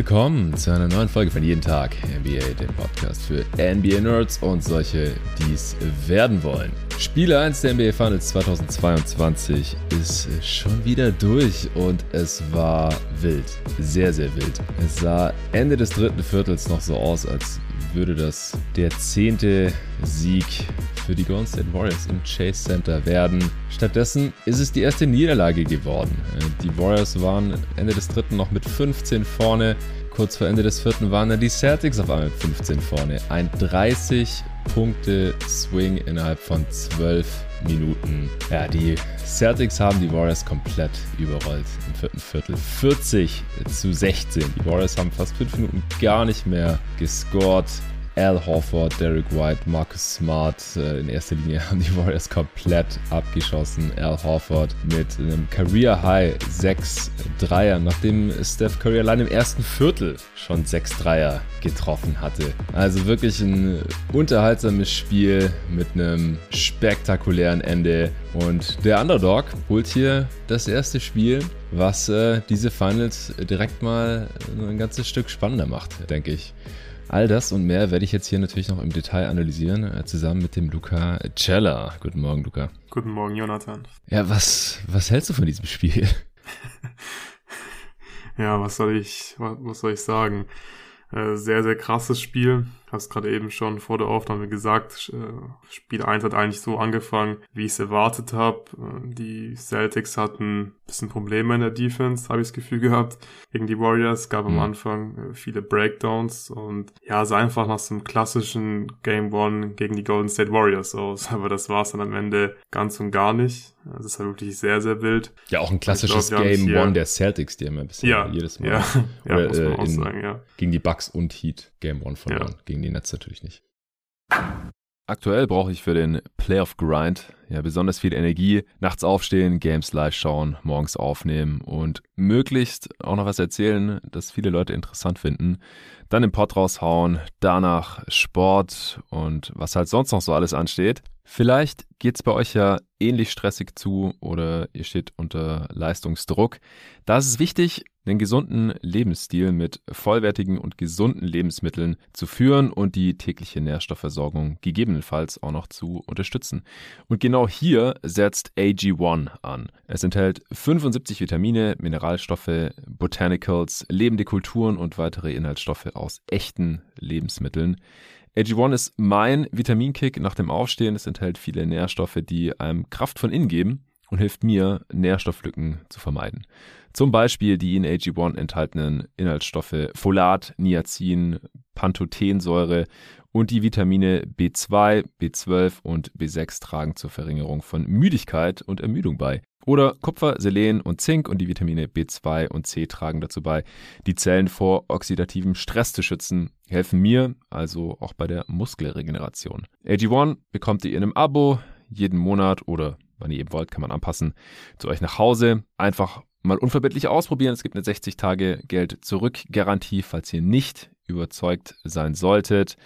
Willkommen zu einer neuen Folge von Jeden Tag NBA, dem Podcast für NBA-Nerds und solche, die es werden wollen. Spiel 1 der NBA Finals 2022 ist schon wieder durch und es war wild. Sehr, sehr wild. Es sah Ende des dritten Viertels noch so aus, als würde das der zehnte Sieg für die Golden State Warriors im Chase Center werden. Stattdessen ist es die erste Niederlage geworden. Die Warriors waren Ende des dritten noch mit 15 vorne. Kurz vor Ende des vierten waren dann die Celtics auf einmal mit 15 vorne. Ein 30 Punkte Swing innerhalb von 12 Minuten. Ja, die Celtics haben die Warriors komplett überrollt im vierten Viertel. 40 zu 16. Die Warriors haben fast 5 Minuten gar nicht mehr gescored. Al Horford, Derek White, Marcus Smart. Äh, in erster Linie haben die Warriors komplett abgeschossen. Al Horford mit einem Career High 6 Dreier, nachdem Steph Curry allein im ersten Viertel schon 6 Dreier getroffen hatte. Also wirklich ein unterhaltsames Spiel mit einem spektakulären Ende. Und der Underdog holt hier das erste Spiel, was äh, diese Finals direkt mal ein ganzes Stück spannender macht, denke ich. All das und mehr werde ich jetzt hier natürlich noch im Detail analysieren, äh, zusammen mit dem Luca Cella. Guten Morgen, Luca. Guten Morgen, Jonathan. Ja, was, was hältst du von diesem Spiel? ja, was soll ich, was soll ich sagen? Äh, sehr, sehr krasses Spiel. Hast gerade eben schon vor der Aufnahme gesagt, äh, Spiel 1 hat eigentlich so angefangen, wie ich es erwartet habe. Äh, die Celtics hatten ein bisschen Probleme in der Defense, habe ich das Gefühl gehabt, gegen die Warriors. Gab mhm. am Anfang viele Breakdowns und ja, sah einfach nach so einem klassischen Game One gegen die Golden State Warriors aus. Aber das war es dann am Ende ganz und gar nicht. Das ist halt wirklich sehr, sehr wild. Ja, auch ein klassisches glaub, Game One der Celtics, die haben ein bisschen ja, jedes Mal. Ja, ja Oder, muss man auch in, sagen, ja. Gegen die Bucks und Heat Game One verloren. Ja. Gegen die Nets natürlich nicht. Aktuell brauche ich für den Playoff Grind ja besonders viel Energie. Nachts aufstehen, Games live schauen, morgens aufnehmen und möglichst auch noch was erzählen, das viele Leute interessant finden. Dann den Pod raushauen, danach Sport und was halt sonst noch so alles ansteht. Vielleicht geht es bei euch ja ähnlich stressig zu oder ihr steht unter Leistungsdruck. Da ist es wichtig, einen gesunden Lebensstil mit vollwertigen und gesunden Lebensmitteln zu führen und die tägliche Nährstoffversorgung gegebenenfalls auch noch zu unterstützen. Und genau hier setzt AG1 an. Es enthält 75 Vitamine, Mineralstoffe, Botanicals, lebende Kulturen und weitere Inhaltsstoffe aus echten Lebensmitteln. AG1 ist mein Vitaminkick nach dem Aufstehen. Es enthält viele Nährstoffe, die einem Kraft von innen geben und hilft mir, Nährstofflücken zu vermeiden. Zum Beispiel die in AG1 enthaltenen Inhaltsstoffe Folat, Niacin, Pantothensäure und die Vitamine B2, B12 und B6 tragen zur Verringerung von Müdigkeit und Ermüdung bei. Oder Kupfer, Selen und Zink und die Vitamine B2 und C tragen dazu bei, die Zellen vor oxidativem Stress zu schützen, helfen mir also auch bei der Muskelregeneration. AG1 bekommt ihr in einem Abo jeden Monat oder wann ihr eben wollt, kann man anpassen, zu euch nach Hause. Einfach mal unverbindlich ausprobieren. Es gibt eine 60 Tage Geld zurück Garantie, falls ihr nicht überzeugt sein solltet.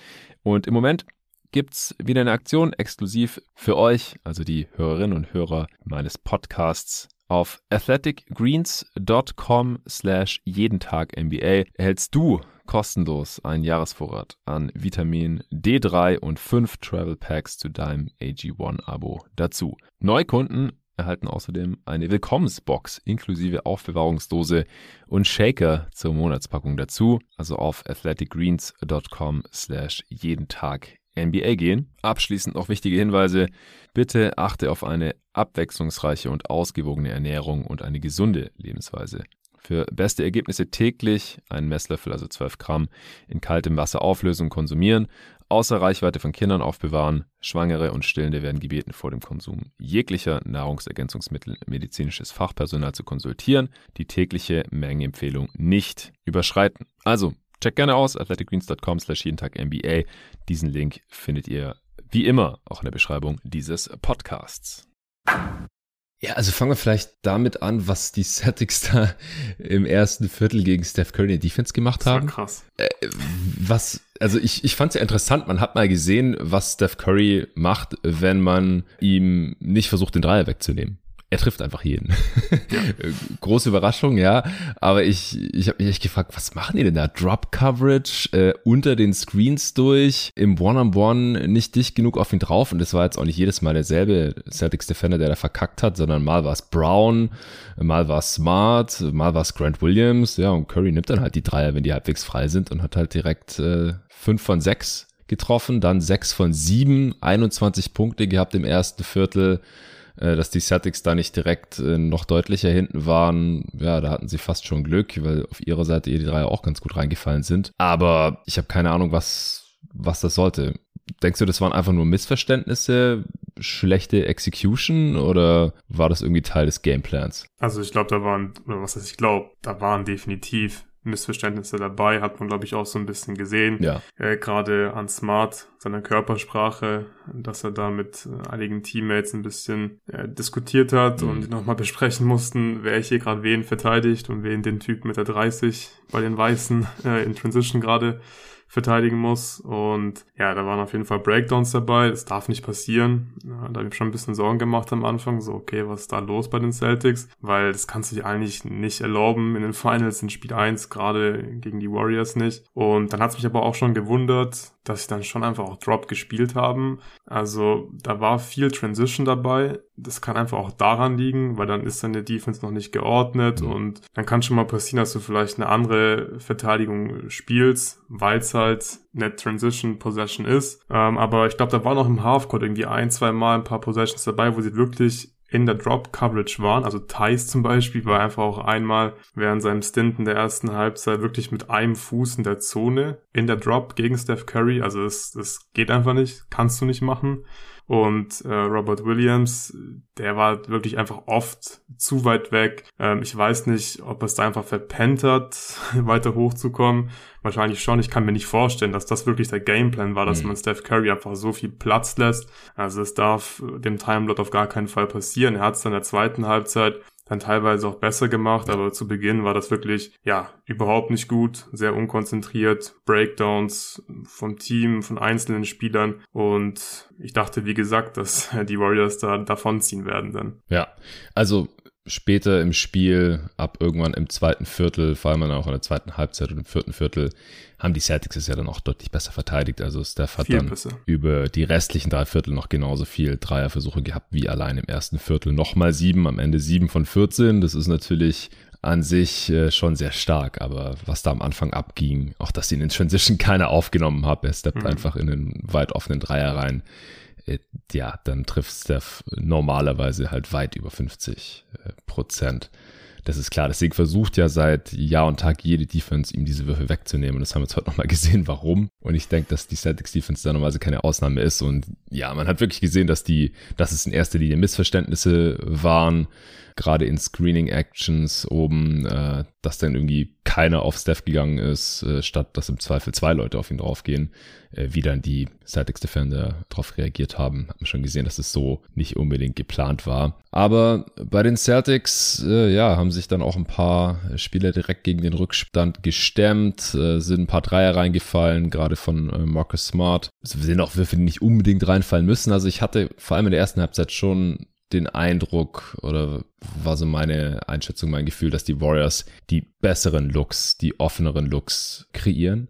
Und im Moment gibt's wieder eine Aktion exklusiv für euch, also die Hörerinnen und Hörer meines Podcasts. Auf athleticgreens.com slash jeden Tag NBA erhältst du kostenlos einen Jahresvorrat an Vitamin D3 und 5 Travel Packs zu deinem AG1-Abo dazu. Neukunden erhalten außerdem eine Willkommensbox inklusive Aufbewahrungsdose und Shaker zur Monatspackung dazu. Also auf athleticgreens.com slash jeden Tag NBA gehen. Abschließend noch wichtige Hinweise. Bitte achte auf eine abwechslungsreiche und ausgewogene Ernährung und eine gesunde Lebensweise. Für beste Ergebnisse täglich einen Messlöffel, also 12 Gramm, in kaltem Wasser auflösen und konsumieren außer Reichweite von Kindern aufbewahren. Schwangere und Stillende werden gebeten, vor dem Konsum jeglicher Nahrungsergänzungsmittel medizinisches Fachpersonal zu konsultieren, die tägliche Mengenempfehlung nicht überschreiten. Also, check gerne aus, athleticgreens.com slash jeden Tag NBA. Diesen Link findet ihr wie immer auch in der Beschreibung dieses Podcasts. Ja, also fangen wir vielleicht damit an, was die Celtics da im ersten Viertel gegen Steph Curry in der Defense gemacht haben. Das war krass. Äh, was, also ich, ich fand es ja interessant, man hat mal gesehen, was Steph Curry macht, wenn man ihm nicht versucht, den Dreier wegzunehmen. Er trifft einfach jeden. Ja. Große Überraschung, ja. Aber ich, ich habe mich echt gefragt, was machen die denn da? Drop Coverage äh, unter den Screens durch, im One-on-One -on -One nicht dicht genug auf ihn drauf. Und das war jetzt auch nicht jedes Mal derselbe Celtics Defender, der da verkackt hat, sondern mal war es Brown, mal war es Smart, mal war es Grant Williams. Ja, und Curry nimmt dann halt die Dreier, wenn die halbwegs frei sind und hat halt direkt äh, fünf von sechs getroffen, dann sechs von sieben, 21 Punkte gehabt im ersten Viertel äh, dass die Celtics da nicht direkt äh, noch deutlicher hinten waren, ja, da hatten sie fast schon Glück, weil auf ihrer Seite ihr die drei auch ganz gut reingefallen sind. Aber ich habe keine Ahnung, was, was das sollte. Denkst du, das waren einfach nur Missverständnisse, schlechte Execution oder war das irgendwie Teil des Gameplans? Also ich glaube, da waren, oder was heißt ich glaube, da waren definitiv Missverständnisse dabei, hat man, glaube ich, auch so ein bisschen gesehen. Ja. Äh, Gerade an Smart, seiner Körpersprache, dass er da mit äh, einigen Teammates ein bisschen äh, diskutiert hat mhm. und nochmal besprechen mussten, wer hier gerade wen verteidigt und wen den Typ mit der 30 bei den Weißen äh, in Transition gerade verteidigen muss. Und ja, da waren auf jeden Fall Breakdowns dabei. Das darf nicht passieren. Ja, da habe ich schon ein bisschen Sorgen gemacht am Anfang. So, okay, was ist da los bei den Celtics? Weil das kannst du dir eigentlich nicht erlauben in den Finals in Spiel 1, gerade gegen die Warriors nicht. Und dann hat es mich aber auch schon gewundert, dass sie dann schon einfach auch Drop gespielt haben. Also da war viel Transition dabei. Das kann einfach auch daran liegen, weil dann ist deine Defense noch nicht geordnet mhm. und dann kann schon mal passieren, dass du vielleicht eine andere Verteidigung spielst, weil es halt eine Transition Possession ist. Ähm, aber ich glaube, da war noch im Halfcourt irgendwie ein, zwei Mal ein paar Possessions dabei, wo sie wirklich in der Drop-Coverage waren. Also Thais zum Beispiel war einfach auch einmal während seinem Stint in der ersten Halbzeit wirklich mit einem Fuß in der Zone in der Drop gegen Steph Curry. Also es, das geht einfach nicht, kannst du nicht machen. Und äh, Robert Williams, der war wirklich einfach oft zu weit weg. Ähm, ich weiß nicht, ob es da einfach verpennt hat, weiter hochzukommen. Wahrscheinlich schon. Ich kann mir nicht vorstellen, dass das wirklich der Gameplan war, dass mhm. man Steph Curry einfach so viel Platz lässt. Also es darf dem Timelot auf gar keinen Fall passieren. Er hat es dann in der zweiten Halbzeit dann teilweise auch besser gemacht, aber zu Beginn war das wirklich, ja, überhaupt nicht gut, sehr unkonzentriert, Breakdowns vom Team, von einzelnen Spielern und ich dachte, wie gesagt, dass die Warriors da davonziehen werden dann. Ja, also später im Spiel, ab irgendwann im zweiten Viertel, vor allem auch in der zweiten Halbzeit und im vierten Viertel, haben die Celtics es ja dann auch deutlich besser verteidigt. Also Steph hat viel dann besser. über die restlichen drei Viertel noch genauso viel Dreierversuche gehabt wie allein im ersten Viertel. Nochmal sieben, am Ende sieben von 14. Das ist natürlich an sich äh, schon sehr stark, aber was da am Anfang abging, auch dass ihn in Transition keiner aufgenommen hat, er steppt mhm. einfach in den weit offenen Dreier rein ja, dann trifft Steph normalerweise halt weit über 50 äh, Prozent. Das ist klar. Deswegen versucht ja seit Jahr und Tag jede Defense, ihm diese Würfe wegzunehmen. Und das haben wir jetzt heute nochmal gesehen, warum. Und ich denke, dass die Celtics Defense da normalerweise keine Ausnahme ist. Und ja, man hat wirklich gesehen, dass die, dass es in erster Linie Missverständnisse waren gerade in Screening-Actions oben, äh, dass dann irgendwie keiner auf Steph gegangen ist, äh, statt dass im Zweifel zwei Leute auf ihn draufgehen, äh, wie dann die Celtics Defender darauf reagiert haben. Hat man schon gesehen, dass es so nicht unbedingt geplant war. Aber bei den Celtics, äh, ja, haben sich dann auch ein paar Spieler direkt gegen den Rückstand gestemmt, äh, sind ein paar Dreier reingefallen, gerade von äh, Marcus Smart. Es sind auch Würfe, die nicht unbedingt reinfallen müssen. Also ich hatte vor allem in der ersten Halbzeit schon den Eindruck oder war so meine Einschätzung, mein Gefühl, dass die Warriors die besseren Looks, die offeneren Looks kreieren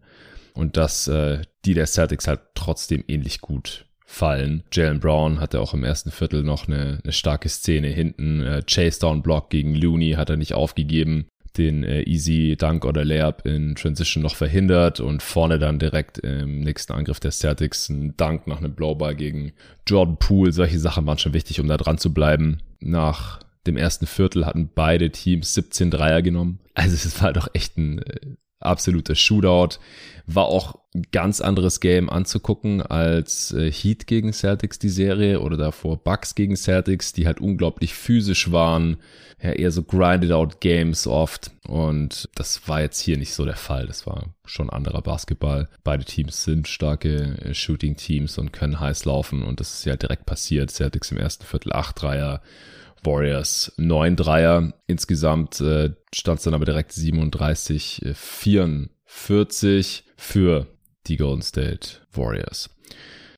und dass äh, die der Celtics halt trotzdem ähnlich gut fallen. Jalen Brown hatte auch im ersten Viertel noch eine, eine starke Szene hinten. Äh, Chase Down Block gegen Looney hat er nicht aufgegeben den äh, Easy Dunk oder Layup in Transition noch verhindert und vorne dann direkt im nächsten Angriff der Celtics ein Dunk nach einem Blowball gegen Jordan Poole. Solche Sachen waren schon wichtig, um da dran zu bleiben. Nach dem ersten Viertel hatten beide Teams 17 Dreier genommen. Also es war doch echt ein äh, absoluter Shootout. War auch ganz anderes Game anzugucken als äh, Heat gegen Celtics die Serie oder davor Bucks gegen Celtics, die halt unglaublich physisch waren, ja eher so grinded out Games oft und das war jetzt hier nicht so der Fall. Das war schon anderer Basketball. Beide Teams sind starke äh, Shooting Teams und können heiß laufen und das ist ja direkt passiert. Celtics im ersten Viertel acht Dreier. Warriors neun Dreier. Insgesamt äh, stand es dann aber direkt 37, 44 für die Golden State Warriors.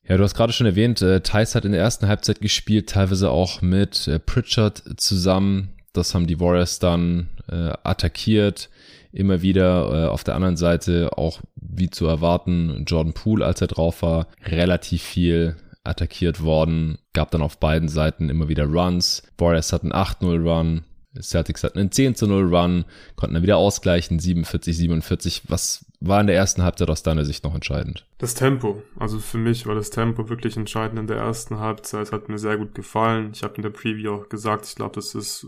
Ja, du hast gerade schon erwähnt, äh, Thais hat in der ersten Halbzeit gespielt, teilweise auch mit äh, Pritchard zusammen. Das haben die Warriors dann äh, attackiert. Immer wieder äh, auf der anderen Seite auch wie zu erwarten, Jordan Poole, als er drauf war, relativ viel attackiert worden. Gab dann auf beiden Seiten immer wieder Runs. Warriors hatten 8-0 Run. Celtics hatten einen 10 0 Run, konnten dann wieder ausgleichen, 47, 47. Was war in der ersten Halbzeit aus deiner Sicht noch entscheidend? Das Tempo. Also für mich war das Tempo wirklich entscheidend in der ersten Halbzeit. Hat mir sehr gut gefallen. Ich habe in der Preview auch gesagt, ich glaube, das ist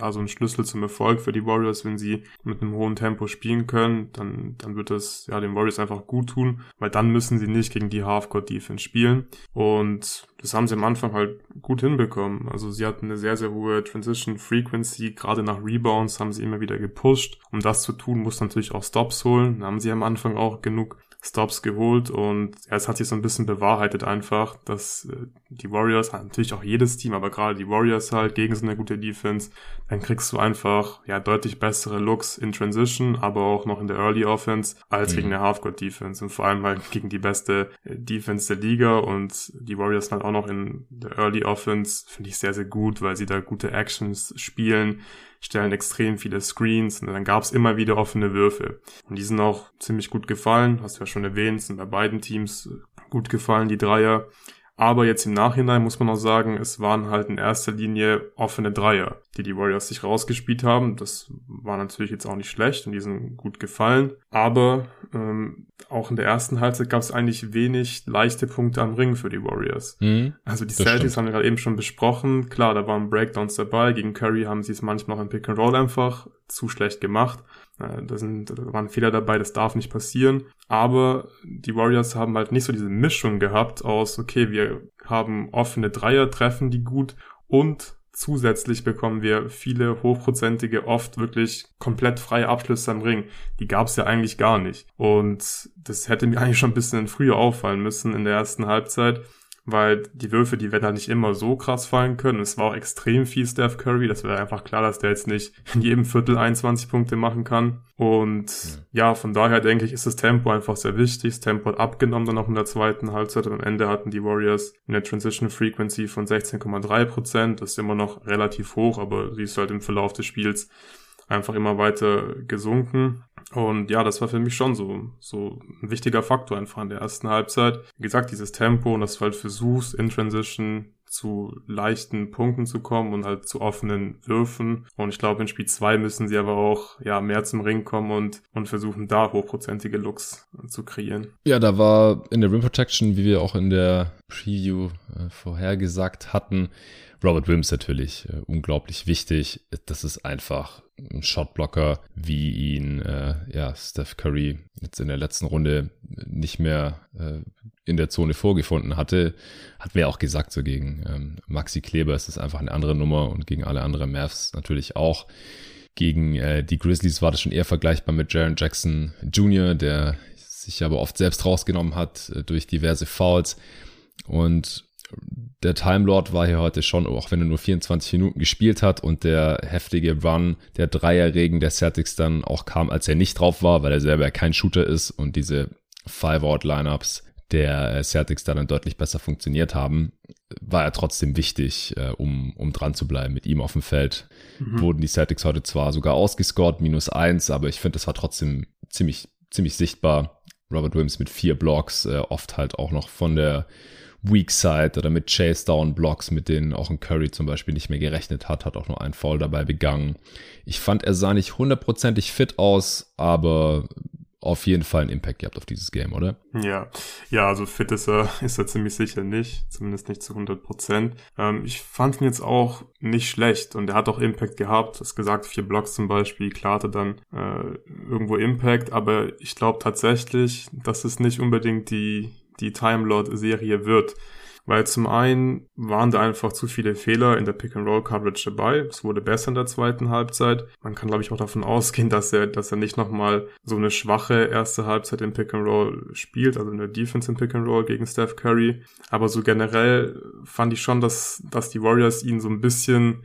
also ein Schlüssel zum Erfolg für die Warriors, wenn sie mit einem hohen Tempo spielen können. Dann, dann wird das ja den Warriors einfach gut tun, weil dann müssen sie nicht gegen die Halfcourt-Defense spielen. Und das haben sie am Anfang halt gut hinbekommen. Also sie hatten eine sehr, sehr hohe Transition Frequency. Gerade nach Rebounds haben sie immer wieder gepusht. Um das zu tun, muss natürlich auch Stops holen. Da haben sie am Anfang auch genug Stops geholt und ja, es hat sich so ein bisschen bewahrheitet einfach, dass äh, die Warriors, natürlich auch jedes Team, aber gerade die Warriors halt gegen so eine gute Defense, dann kriegst du einfach ja deutlich bessere Looks in Transition, aber auch noch in der Early Offense als mhm. gegen eine Halfcourt Defense und vor allem halt gegen die beste äh, Defense der Liga und die Warriors halt auch noch in der Early Offense finde ich sehr, sehr gut, weil sie da gute Actions spielen stellen extrem viele Screens und dann gab es immer wieder offene Würfe. Und die sind auch ziemlich gut gefallen, hast du ja schon erwähnt, sind bei beiden Teams gut gefallen, die Dreier. Aber jetzt im Nachhinein muss man auch sagen, es waren halt in erster Linie offene Dreier, die die Warriors sich rausgespielt haben. Das war natürlich jetzt auch nicht schlecht und die sind gut gefallen. Aber ähm, auch in der ersten Halbzeit gab es eigentlich wenig leichte Punkte am Ring für die Warriors. Mhm, also die Celtics haben wir gerade eben schon besprochen. Klar, da waren Breakdowns dabei. Gegen Curry haben sie es manchmal noch im Pick and Roll einfach zu schlecht gemacht. Äh, da, sind, da waren Fehler dabei, das darf nicht passieren. Aber die Warriors haben halt nicht so diese Mischung gehabt aus, okay, wir haben offene Dreier, treffen die gut und zusätzlich bekommen wir viele hochprozentige, oft wirklich komplett freie Abschlüsse am Ring. Die gab es ja eigentlich gar nicht. Und das hätte mir eigentlich schon ein bisschen früher auffallen müssen in der ersten Halbzeit weil die Würfe, die werden halt nicht immer so krass fallen können. Es war auch extrem viel Steph Curry. Das wäre einfach klar, dass der jetzt nicht in jedem Viertel 21 Punkte machen kann. Und ja. ja, von daher denke ich, ist das Tempo einfach sehr wichtig. Das Tempo hat abgenommen dann auch in der zweiten Halbzeit und am Ende hatten die Warriors eine Transition Frequency von 16,3 Prozent. Das ist immer noch relativ hoch, aber sie ist halt im Verlauf des Spiels einfach immer weiter gesunken. Und ja, das war für mich schon so, so ein wichtiger Faktor einfach in der ersten Halbzeit. Wie gesagt, dieses Tempo und dass du halt versuchst, in Transition zu leichten Punkten zu kommen und halt zu offenen Würfen. Und ich glaube, in Spiel 2 müssen sie aber auch ja mehr zum Ring kommen und, und versuchen da hochprozentige Looks zu kreieren. Ja, da war in der Rim Protection, wie wir auch in der Preview äh, vorhergesagt hatten, Robert Williams natürlich äh, unglaublich wichtig. Das ist einfach ein Shotblocker, wie ihn äh, ja Steph Curry jetzt in der letzten Runde nicht mehr äh, in der Zone vorgefunden hatte. Hat mir auch gesagt, so gegen ähm, Maxi Kleber ist es einfach eine andere Nummer und gegen alle anderen Mavs natürlich auch. Gegen äh, die Grizzlies war das schon eher vergleichbar mit Jaron Jackson Jr., der sich aber oft selbst rausgenommen hat äh, durch diverse Fouls. Und der Time Lord war hier heute schon, auch wenn er nur 24 Minuten gespielt hat und der heftige Run, der Dreierregen der Celtics dann auch kam, als er nicht drauf war, weil er selber kein Shooter ist und diese Five-Out-Lineups der Celtics da dann deutlich besser funktioniert haben, war er trotzdem wichtig, äh, um, um dran zu bleiben. Mit ihm auf dem Feld mhm. wurden die Celtics heute zwar sogar ausgescored, minus eins, aber ich finde, das war trotzdem ziemlich, ziemlich sichtbar. Robert Williams mit vier Blocks, äh, oft halt auch noch von der Weak Side oder mit Chase Down Blocks, mit denen auch ein Curry zum Beispiel nicht mehr gerechnet hat, hat auch nur einen Foul dabei begangen. Ich fand, er sah nicht hundertprozentig fit aus, aber auf jeden Fall einen Impact gehabt auf dieses Game, oder? Ja, ja, also fit ist er, ist er ziemlich sicher nicht, zumindest nicht zu 100 Prozent. Ähm, ich fand ihn jetzt auch nicht schlecht und er hat auch Impact gehabt. Das gesagt, vier Blocks zum Beispiel, klar hatte dann äh, irgendwo Impact, aber ich glaube tatsächlich, dass es nicht unbedingt die die Time Lord Serie wird. Weil zum einen waren da einfach zu viele Fehler in der Pick-and-Roll-Coverage dabei. Es wurde besser in der zweiten Halbzeit. Man kann, glaube ich, auch davon ausgehen, dass er, dass er nicht nochmal so eine schwache erste Halbzeit im Pick-and-Roll spielt, also in der Defense im Pick-and-Roll gegen Steph Curry. Aber so generell fand ich schon, dass, dass die Warriors ihn so ein bisschen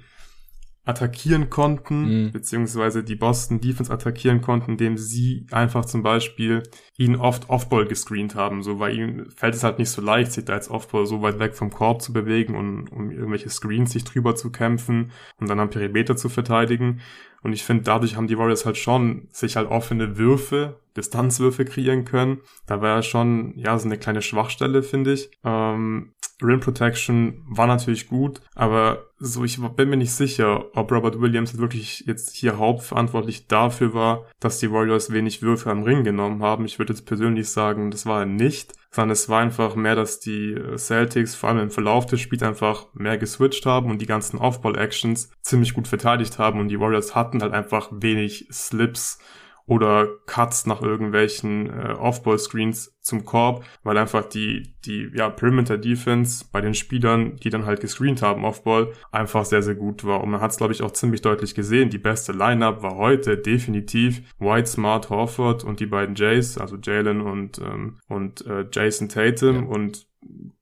attackieren konnten, mhm. beziehungsweise die Boston Defense attackieren konnten, indem sie einfach zum Beispiel ihn oft Offball gescreent haben. So, weil ihm fällt es halt nicht so leicht, sich da als Offball so weit weg vom Korb zu bewegen und um irgendwelche Screens sich drüber zu kämpfen und dann am Perimeter zu verteidigen. Und ich finde, dadurch haben die Warriors halt schon sich halt offene Würfe, Distanzwürfe kreieren können. Da war ja schon, ja, so eine kleine Schwachstelle, finde ich. Ähm, Rim Protection war natürlich gut, aber so, ich bin mir nicht sicher, ob Robert Williams wirklich jetzt hier hauptverantwortlich dafür war, dass die Warriors wenig Würfe am Ring genommen haben. Ich würde jetzt persönlich sagen, das war er nicht, sondern es war einfach mehr, dass die Celtics vor allem im Verlauf des Spiels einfach mehr geswitcht haben und die ganzen Off-Ball-Actions ziemlich gut verteidigt haben und die Warriors hatten halt einfach wenig Slips oder Cuts nach irgendwelchen äh, Off-Ball-Screens zum Korb, weil einfach die, die ja, Perimeter-Defense bei den Spielern, die dann halt gescreent haben Off-Ball, einfach sehr, sehr gut war. Und man hat es, glaube ich, auch ziemlich deutlich gesehen. Die beste Lineup war heute definitiv White, Smart, Horford und die beiden Jays, also Jalen und, ähm, und äh, Jason Tatum. Ja. Und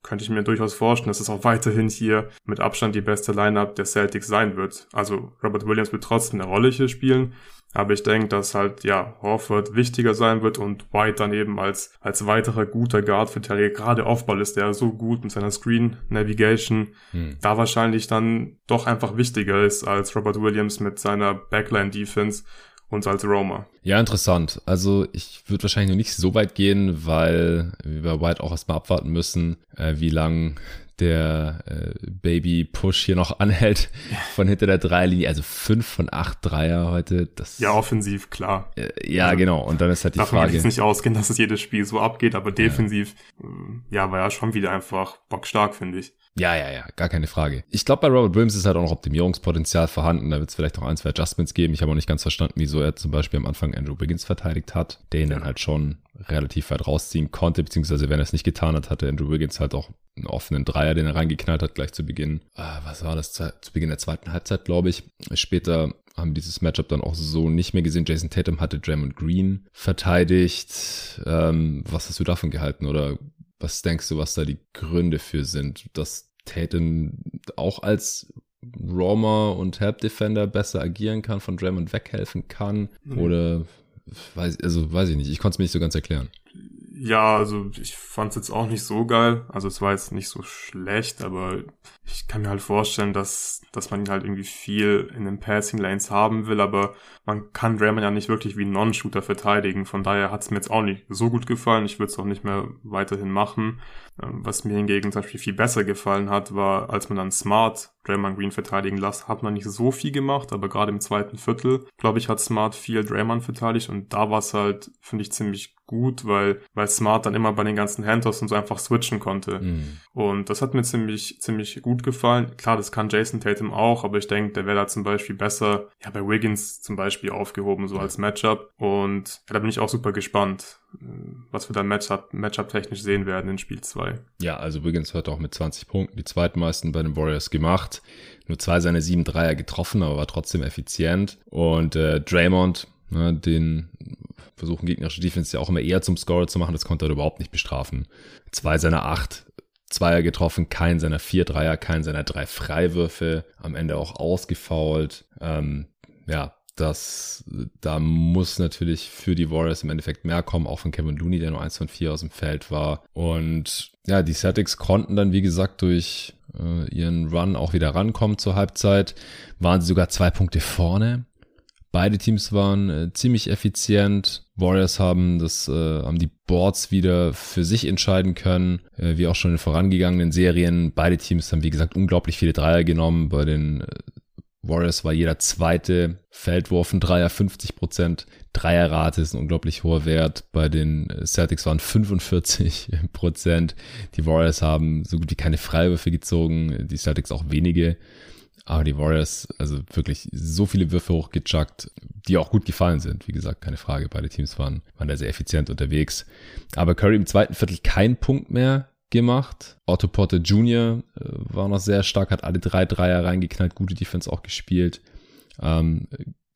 könnte ich mir durchaus vorstellen, dass es auch weiterhin hier mit Abstand die beste Lineup der Celtics sein wird. Also Robert Williams wird trotzdem eine Rolle hier spielen, aber ich denke, dass halt, ja, Horford wichtiger sein wird und White dann eben als, als weiterer guter Guard-Verteidiger, gerade Aufball ist der so gut mit seiner Screen Navigation, hm. da wahrscheinlich dann doch einfach wichtiger ist als Robert Williams mit seiner Backline-Defense und als Roma. Ja, interessant. Also ich würde wahrscheinlich noch nicht so weit gehen, weil wir bei White auch erstmal abwarten müssen, äh, wie lang der äh, Baby-Push hier noch anhält von hinter der Dreierlinie. Also fünf von acht Dreier heute. Das, ja, offensiv, klar. Äh, ja, also, genau. Und dann ist halt die davon Frage. Davon jetzt nicht ausgehen, dass es jedes Spiel so abgeht, aber defensiv, ja, äh, ja war ja schon wieder einfach bockstark, finde ich. Ja, ja, ja, gar keine Frage. Ich glaube, bei Robert Williams ist halt auch noch Optimierungspotenzial vorhanden. Da wird es vielleicht noch ein, zwei Adjustments geben. Ich habe auch nicht ganz verstanden, wieso er zum Beispiel am Anfang Andrew Wiggins verteidigt hat, der ihn dann halt schon relativ weit rausziehen konnte, beziehungsweise wenn er es nicht getan hat, hatte Andrew Wiggins halt auch einen offenen Dreier, den er reingeknallt hat, gleich zu Beginn. Äh, was war das? Zu Beginn der zweiten Halbzeit, glaube ich. Später haben dieses Matchup dann auch so nicht mehr gesehen. Jason Tatum hatte Draymond Green verteidigt. Ähm, was hast du davon gehalten? Oder was denkst du, was da die Gründe für sind, dass Tatum auch als Roamer und Help Defender besser agieren kann, von Draymond weghelfen kann? Mhm. Oder weiß, also weiß ich nicht, ich konnte es mir nicht so ganz erklären. Ja, also ich fand es jetzt auch nicht so geil. Also es war jetzt nicht so schlecht, aber ich kann mir halt vorstellen, dass, dass man ihn halt irgendwie viel in den Passing Lanes haben will, aber man kann Draymond ja nicht wirklich wie ein Non-Shooter verteidigen. Von daher hat es mir jetzt auch nicht so gut gefallen. Ich würde es auch nicht mehr weiterhin machen. Ähm, was mir hingegen zum Beispiel viel besser gefallen hat, war, als man dann Smart Draymond Green verteidigen lässt, hat man nicht so viel gemacht, aber gerade im zweiten Viertel, glaube ich, hat Smart viel Draymond verteidigt und da war es halt, finde ich, ziemlich gut, weil, weil Smart dann immer bei den ganzen Handtoss und so einfach switchen konnte. Mhm. Und das hat mir ziemlich, ziemlich gut gefallen. Klar, das kann Jason Tatum auch, aber ich denke, der wäre da zum Beispiel besser, ja, bei Wiggins zum Beispiel aufgehoben, so als Matchup. Und ja, da bin ich auch super gespannt, äh, was wir dann Matchup, Matchup technisch sehen werden in Spiel 2. Ja, also Wiggins hat auch mit 20 Punkten die zweitmeisten bei den Warriors gemacht. Nur zwei seiner sieben Dreier getroffen, aber war trotzdem effizient. Und äh, Draymond, ne, den versuchen gegnerische Defense ja auch immer eher zum Scorer zu machen. Das konnte er überhaupt nicht bestrafen. Zwei seiner acht Zweier getroffen, kein seiner vier Dreier, kein seiner drei Freiwürfe, am Ende auch ausgefault. Ähm, ja, das, da muss natürlich für die Warriors im Endeffekt mehr kommen, auch von Kevin Looney, der nur eins von vier aus dem Feld war. Und ja, die Celtics konnten dann, wie gesagt, durch äh, ihren Run auch wieder rankommen zur Halbzeit, waren sie sogar zwei Punkte vorne. Beide Teams waren äh, ziemlich effizient. Warriors haben das, äh, haben die Boards wieder für sich entscheiden können, äh, wie auch schon in vorangegangenen Serien. Beide Teams haben, wie gesagt, unglaublich viele Dreier genommen. Bei den äh, Warriors war jeder zweite Feldwurf ein Dreier, 50 Prozent. Dreierrate ist ein unglaublich hoher Wert. Bei den äh, Celtics waren 45 Prozent. Die Warriors haben so gut wie keine Freiwürfe gezogen, die Celtics auch wenige. Aber die Warriors, also wirklich so viele Würfe hochgechuckt, die auch gut gefallen sind. Wie gesagt, keine Frage. Beide Teams waren, waren da sehr effizient unterwegs. Aber Curry im zweiten Viertel kein Punkt mehr gemacht. Otto Porter Jr. Äh, war noch sehr stark, hat alle drei Dreier reingeknallt, gute Defense auch gespielt. Ähm,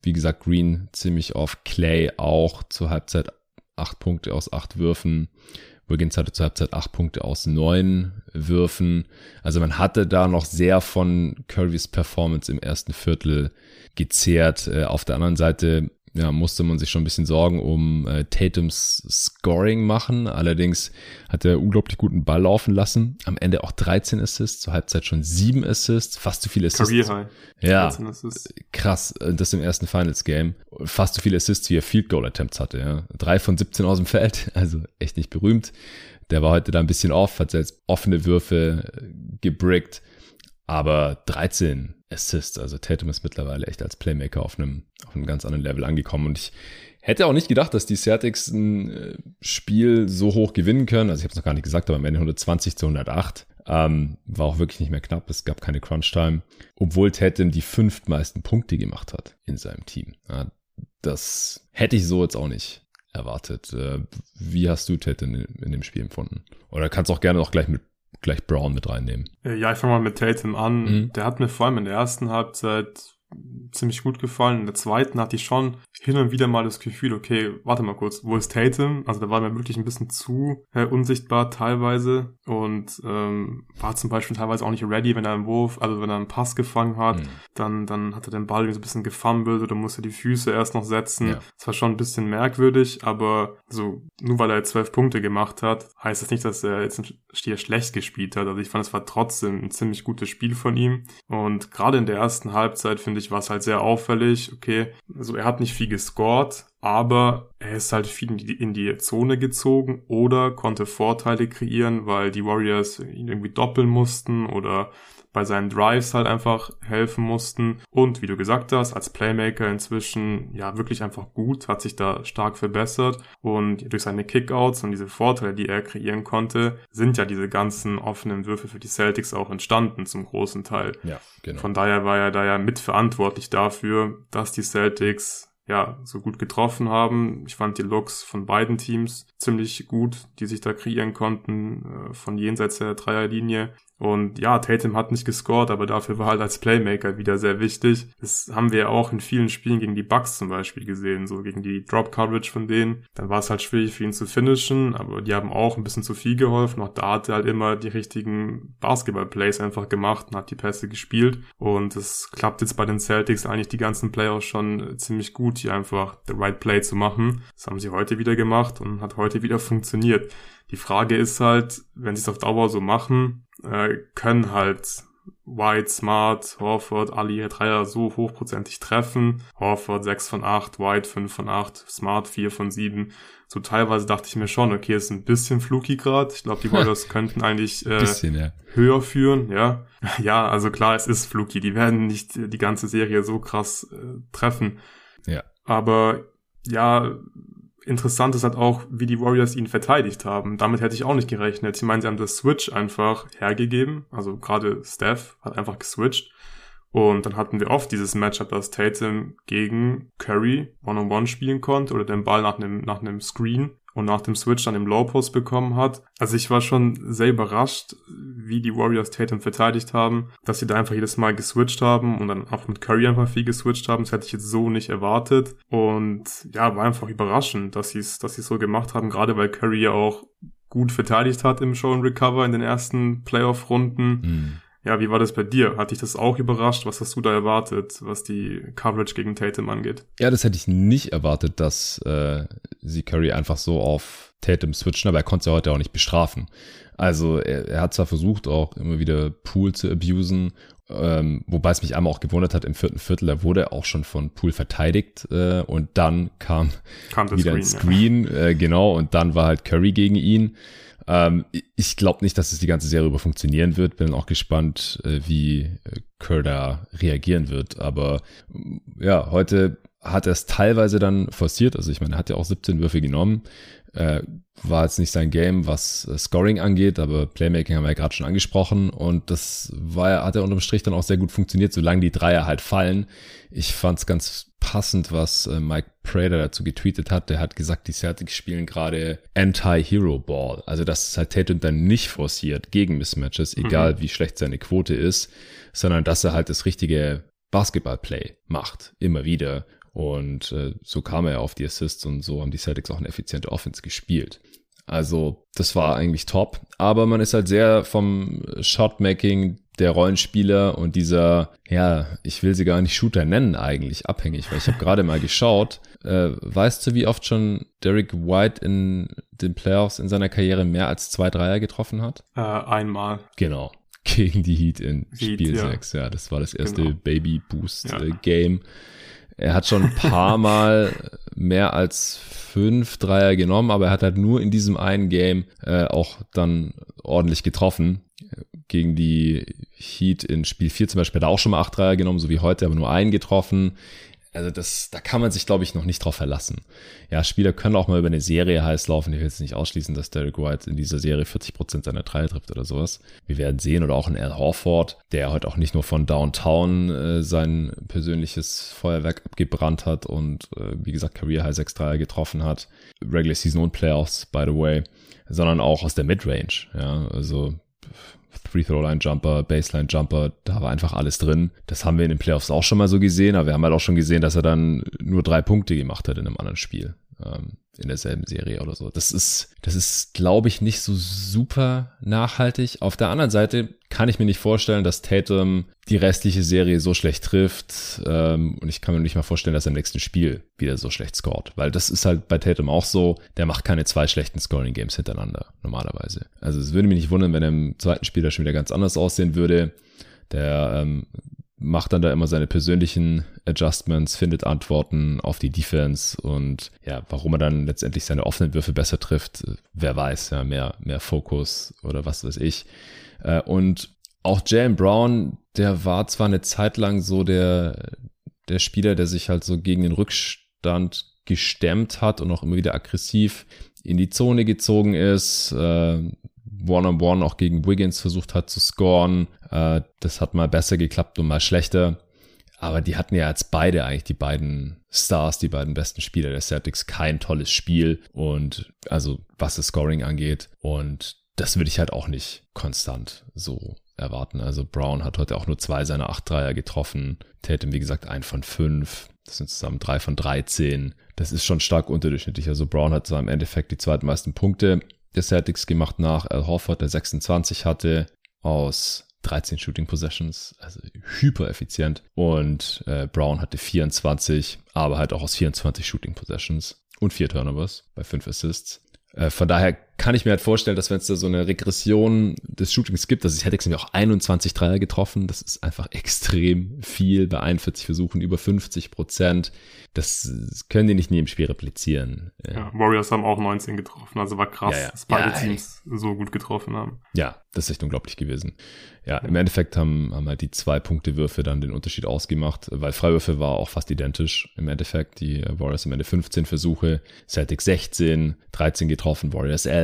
wie gesagt, Green ziemlich auf Clay auch zur Halbzeit acht Punkte aus acht Würfen. Wiggins hatte zur Halbzeit acht Punkte aus neun Würfen. Also man hatte da noch sehr von Currys Performance im ersten Viertel gezehrt. Äh, auf der anderen Seite ja, musste man sich schon ein bisschen Sorgen um äh, Tatums Scoring machen. Allerdings hat er unglaublich guten Ball laufen lassen. Am Ende auch 13 Assists, zur Halbzeit schon 7 Assists, fast so viele Assists. Career High. Ja, krass, äh, das im ersten Finals Game. Fast so viele Assists, wie er Field Goal Attempts hatte. Ja. Drei von 17 aus dem Feld, also echt nicht berühmt. Der war heute da ein bisschen off, hat jetzt offene Würfe äh, gebrickt. Aber 13 Assists, also Tatum ist mittlerweile echt als Playmaker auf einem, auf einem ganz anderen Level angekommen. Und ich hätte auch nicht gedacht, dass die Celtics ein äh, Spiel so hoch gewinnen können. Also ich habe es noch gar nicht gesagt, aber am Ende 120 zu 108. Ähm, war auch wirklich nicht mehr knapp. Es gab keine Crunch-Time. Obwohl Tatum die fünftmeisten Punkte gemacht hat in seinem Team. Ja, das hätte ich so jetzt auch nicht erwartet. Äh, wie hast du Tatum in, dem Spiel empfunden? Oder kannst auch gerne noch gleich mit gleich Brown mit reinnehmen. Äh, ja, ich fange mal mit Tatum an. Mhm. Der hat mir vor allem in der ersten Halbzeit ziemlich gut gefallen. In der zweiten hatte ich schon hin und wieder mal das Gefühl, okay, warte mal kurz, wo ist Tatum? Also da war mir wirklich ein bisschen zu äh, unsichtbar teilweise und ähm, war zum Beispiel teilweise auch nicht ready, wenn er einen Wurf, also wenn er einen Pass gefangen hat, mhm. dann, dann hat er den Ball so ein bisschen gefummelt oder musste die Füße erst noch setzen. Ja. Das war schon ein bisschen merkwürdig, aber so, nur weil er zwölf Punkte gemacht hat, heißt das nicht, dass er jetzt hier schlecht gespielt hat. Also ich fand, es war trotzdem ein ziemlich gutes Spiel von ihm und gerade in der ersten Halbzeit, finde ich, war es halt sehr auffällig. Okay, also er hat nicht viel gescored, aber er ist halt viel in die, in die Zone gezogen oder konnte Vorteile kreieren, weil die Warriors ihn irgendwie doppeln mussten oder bei seinen Drives halt einfach helfen mussten. Und wie du gesagt hast, als Playmaker inzwischen ja wirklich einfach gut, hat sich da stark verbessert. Und durch seine Kickouts und diese Vorteile, die er kreieren konnte, sind ja diese ganzen offenen Würfe für die Celtics auch entstanden zum großen Teil. Ja, genau. Von daher war er da ja mitverantwortlich dafür, dass die Celtics ja, so gut getroffen haben. Ich fand die Looks von beiden Teams ziemlich gut, die sich da kreieren konnten, äh, von jenseits der Dreierlinie. Und ja, Tatum hat nicht gescored, aber dafür war halt als Playmaker wieder sehr wichtig. Das haben wir ja auch in vielen Spielen gegen die Bucks zum Beispiel gesehen, so gegen die Drop Coverage von denen. Dann war es halt schwierig für ihn zu finishen, aber die haben auch ein bisschen zu viel geholfen. Auch da hat er halt immer die richtigen Basketball-Plays einfach gemacht und hat die Pässe gespielt. Und es klappt jetzt bei den Celtics eigentlich die ganzen Playoffs schon ziemlich gut, hier einfach the right play zu machen. Das haben sie heute wieder gemacht und hat heute wieder funktioniert. Die Frage ist halt, wenn sie es auf Dauer so machen, äh, können halt White, Smart, Horford, ihre Dreier so hochprozentig treffen. Horford 6 von 8, White 5 von 8, Smart 4 von 7. So teilweise dachte ich mir schon, okay, ist ein bisschen fluky gerade. Ich glaube, die Warriors könnten eigentlich äh, bisschen, ja. höher führen, ja. Ja, also klar, es ist fluky. Die werden nicht die ganze Serie so krass äh, treffen. Ja. Aber ja, interessant ist halt auch, wie die Warriors ihn verteidigt haben. Damit hätte ich auch nicht gerechnet. Ich meine, sie haben das Switch einfach hergegeben. Also gerade Steph hat einfach geswitcht. Und dann hatten wir oft dieses Matchup, dass Tatum gegen Curry One-on-One spielen konnte oder den Ball nach einem, nach einem Screen und nach dem Switch dann im Low Post bekommen hat. Also ich war schon sehr überrascht, wie die Warriors Tatum verteidigt haben, dass sie da einfach jedes Mal geswitcht haben und dann auch mit Curry einfach viel geswitcht haben. Das hätte ich jetzt so nicht erwartet. Und ja, war einfach überraschend, dass sie es, dass sie es so gemacht haben, gerade weil Curry ja auch gut verteidigt hat im Show and Recover in den ersten Playoff-Runden. Mhm. Ja, wie war das bei dir? Hat dich das auch überrascht? Was hast du da erwartet, was die Coverage gegen Tatum angeht? Ja, das hätte ich nicht erwartet, dass äh, sie Curry einfach so auf Tatum switchen, aber er konnte sie heute auch nicht bestrafen. Also er, er hat zwar versucht, auch immer wieder Pool zu abusen, ähm, wobei es mich einmal auch gewundert hat, im vierten Viertel, da wurde er auch schon von Pool verteidigt äh, und dann kam, kam wieder Screen, ein Screen, ja. äh, genau, und dann war halt Curry gegen ihn. Ähm, ich glaube nicht, dass es die ganze Serie über funktionieren wird. Bin auch gespannt, äh, wie äh, da reagieren wird. Aber ja, heute hat er es teilweise dann forciert. Also ich meine, er hat ja auch 17 Würfe genommen. Äh, war jetzt nicht sein Game, was äh, Scoring angeht, aber Playmaking haben wir ja gerade schon angesprochen und das war, hat ja unterm Strich dann auch sehr gut funktioniert, solange die Dreier halt fallen. Ich fand es ganz passend, was äh, Mike Prater dazu getweetet hat. Der hat gesagt, die Celtics spielen gerade Anti-Hero Ball. Also dass es halt Tatum dann nicht forciert gegen Mismatches, mhm. egal mhm. wie schlecht seine Quote ist, sondern dass er halt das richtige Basketball-Play macht, immer wieder. Und äh, so kam er auf die Assists und so haben die Celtics auch eine effiziente Offense gespielt. Also das war eigentlich top. Aber man ist halt sehr vom Shotmaking der Rollenspieler und dieser, ja, ich will sie gar nicht Shooter nennen eigentlich, abhängig, weil ich habe gerade mal geschaut. Äh, weißt du, wie oft schon Derek White in den Playoffs in seiner Karriere mehr als zwei Dreier getroffen hat? Äh, einmal. Genau. Gegen die Heat in Heat, Spiel ja. 6. Ja, das war das erste genau. Baby Boost ja. Er hat schon ein paar Mal mehr als fünf Dreier genommen, aber er hat halt nur in diesem einen Game äh, auch dann ordentlich getroffen. Gegen die Heat in Spiel 4 zum Beispiel hat er auch schon mal acht Dreier genommen, so wie heute, aber nur einen getroffen. Also das, da kann man sich, glaube ich, noch nicht drauf verlassen. Ja, Spieler können auch mal über eine Serie heiß laufen. Ich will jetzt nicht ausschließen, dass Derek White in dieser Serie 40% seiner Dreier trifft oder sowas. Wir werden sehen. Oder auch ein Al Horford, der heute auch nicht nur von Downtown äh, sein persönliches Feuerwerk abgebrannt hat und, äh, wie gesagt, Career High 6 Dreier getroffen hat. Regular Season und Playoffs, by the way. Sondern auch aus der Midrange. Ja, also Free-Throw-Line-Jumper, Baseline-Jumper, da war einfach alles drin. Das haben wir in den Playoffs auch schon mal so gesehen, aber wir haben halt auch schon gesehen, dass er dann nur drei Punkte gemacht hat in einem anderen Spiel. Ähm, in derselben Serie oder so. Das ist, das ist, glaube ich, nicht so super nachhaltig. Auf der anderen Seite kann ich mir nicht vorstellen, dass Tatum die restliche Serie so schlecht trifft. Ähm, und ich kann mir nicht mal vorstellen, dass er im nächsten Spiel wieder so schlecht scored. Weil das ist halt bei Tatum auch so. Der macht keine zwei schlechten Scoring-Games hintereinander, normalerweise. Also es würde mich nicht wundern, wenn er im zweiten Spiel da schon wieder ganz anders aussehen würde. Der ähm, macht dann da immer seine persönlichen Adjustments, findet Antworten auf die Defense und ja, warum er dann letztendlich seine offenen Würfe besser trifft, wer weiß, ja, mehr, mehr Fokus oder was weiß ich. Äh, und auch Jalen Brown, der war zwar eine Zeit lang so der, der Spieler, der sich halt so gegen den Rückstand gestemmt hat und auch immer wieder aggressiv in die Zone gezogen ist, äh, One-on-One -on -one auch gegen Wiggins versucht hat zu scoren. Äh, das hat mal besser geklappt und mal schlechter. Aber die hatten ja jetzt beide eigentlich die beiden Stars, die beiden besten Spieler der Celtics, kein tolles Spiel. Und also was das Scoring angeht. Und das würde ich halt auch nicht konstant so erwarten. Also Brown hat heute auch nur zwei seiner acht Dreier getroffen. Tatum, wie gesagt, ein von fünf. Das sind zusammen drei von 13. Das ist schon stark unterdurchschnittlich. Also Brown hat zwar im Endeffekt die zweitmeisten Punkte der Celtics gemacht nach Al Horford, der 26 hatte aus 13 Shooting Possessions, also hyper effizient. Und äh, Brown hatte 24, aber halt auch aus 24 Shooting Possessions und vier Turnovers bei fünf Assists. Äh, von daher kann ich mir halt vorstellen, dass wenn es da so eine Regression des Shootings gibt, dass ich hätte nämlich auch 21 Dreier getroffen. Das ist einfach extrem viel bei 41 Versuchen, über 50 Prozent. Das können die nicht nie im Spiel replizieren. Ja, Warriors haben auch 19 getroffen, also war krass, ja, ja. dass beide ja, Teams so gut getroffen haben. Ja, das ist echt unglaublich gewesen. Ja, im Endeffekt haben, haben halt die zwei Punkte Würfe dann den Unterschied ausgemacht, weil Freiwürfe war auch fast identisch im Endeffekt. Die Warriors am Ende 15 Versuche, Celtics 16, 13 getroffen, Warriors 11.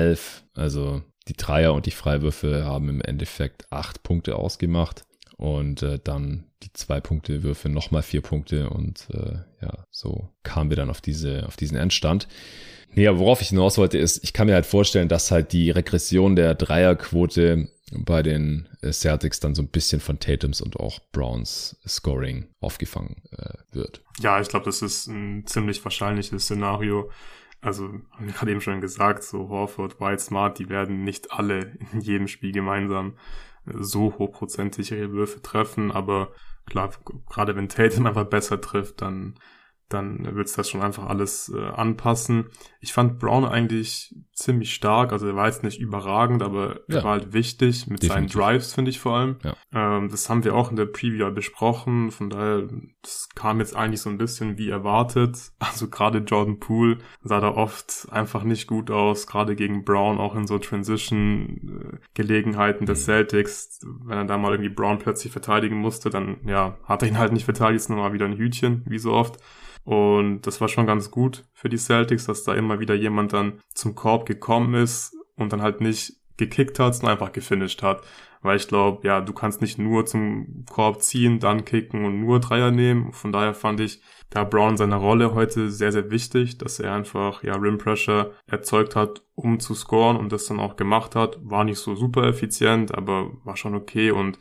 Also die Dreier und die Freiwürfe haben im Endeffekt acht Punkte ausgemacht und äh, dann die zwei Punkte Würfe nochmal vier Punkte und äh, ja, so kamen wir dann auf diese, auf diesen Endstand. Nee, aber worauf ich hinaus wollte, ist, ich kann mir halt vorstellen, dass halt die Regression der Dreierquote bei den äh, Celtics dann so ein bisschen von Tatums und auch Browns Scoring aufgefangen äh, wird. Ja, ich glaube, das ist ein ziemlich wahrscheinliches Szenario. Also, haben wir gerade eben schon gesagt, so Horford, White, Smart, die werden nicht alle in jedem Spiel gemeinsam so hochprozentig ihre Würfe treffen, aber klar, gerade wenn Tatum einfach besser trifft, dann dann wird's das schon einfach alles äh, anpassen. Ich fand Brown eigentlich ziemlich stark, also er war jetzt nicht überragend, aber ja. er war halt wichtig mit Definitiv. seinen Drives, finde ich vor allem. Ja. Ähm, das haben wir auch in der Preview besprochen, von daher, das kam jetzt eigentlich so ein bisschen wie erwartet. Also gerade Jordan Poole sah da oft einfach nicht gut aus, gerade gegen Brown, auch in so Transition-Gelegenheiten des mhm. Celtics. Wenn er da mal irgendwie Brown plötzlich verteidigen musste, dann ja, hat er ihn halt nicht verteidigt, ist nochmal wieder ein Hütchen, wie so oft. Und das war schon ganz gut für die Celtics, dass da immer wieder jemand dann zum Korb gekommen ist und dann halt nicht gekickt hat, sondern einfach gefinisht hat. Weil ich glaube, ja, du kannst nicht nur zum Korb ziehen, dann kicken und nur Dreier nehmen. Von daher fand ich da Brown seine Rolle heute sehr, sehr wichtig, dass er einfach, ja, Rim Pressure erzeugt hat, um zu scoren und das dann auch gemacht hat. War nicht so super effizient, aber war schon okay und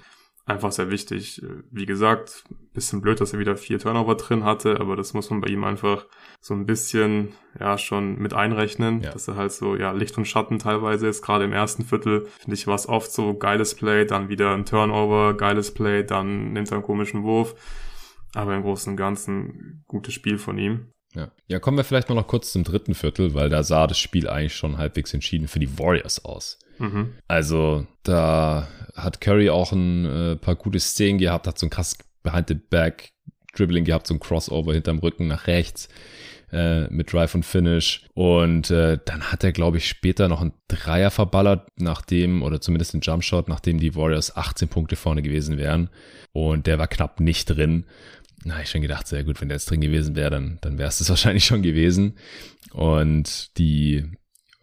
einfach sehr wichtig. Wie gesagt, bisschen blöd, dass er wieder vier Turnover drin hatte, aber das muss man bei ihm einfach so ein bisschen ja schon mit einrechnen, ja. dass er halt so ja Licht und Schatten teilweise ist. Gerade im ersten Viertel finde ich war es oft so geiles Play, dann wieder ein Turnover, geiles Play, dann nimmt er einen komischen Wurf. Aber im Großen und Ganzen gutes Spiel von ihm. Ja. ja, kommen wir vielleicht mal noch kurz zum dritten Viertel, weil da sah das Spiel eigentlich schon halbwegs entschieden für die Warriors aus. Mhm. Also da hat Curry auch ein äh, paar gute Szenen gehabt, hat so ein krass Behind the Back Dribbling gehabt, so ein Crossover hinterm Rücken nach rechts äh, mit Drive und Finish. Und äh, dann hat er, glaube ich, später noch einen Dreier verballert, nachdem, oder zumindest einen Jumpshot, nachdem die Warriors 18 Punkte vorne gewesen wären. Und der war knapp nicht drin. Na, ich schon gedacht, sehr gut, wenn der jetzt drin gewesen wäre, dann, dann wäre es das wahrscheinlich schon gewesen. Und die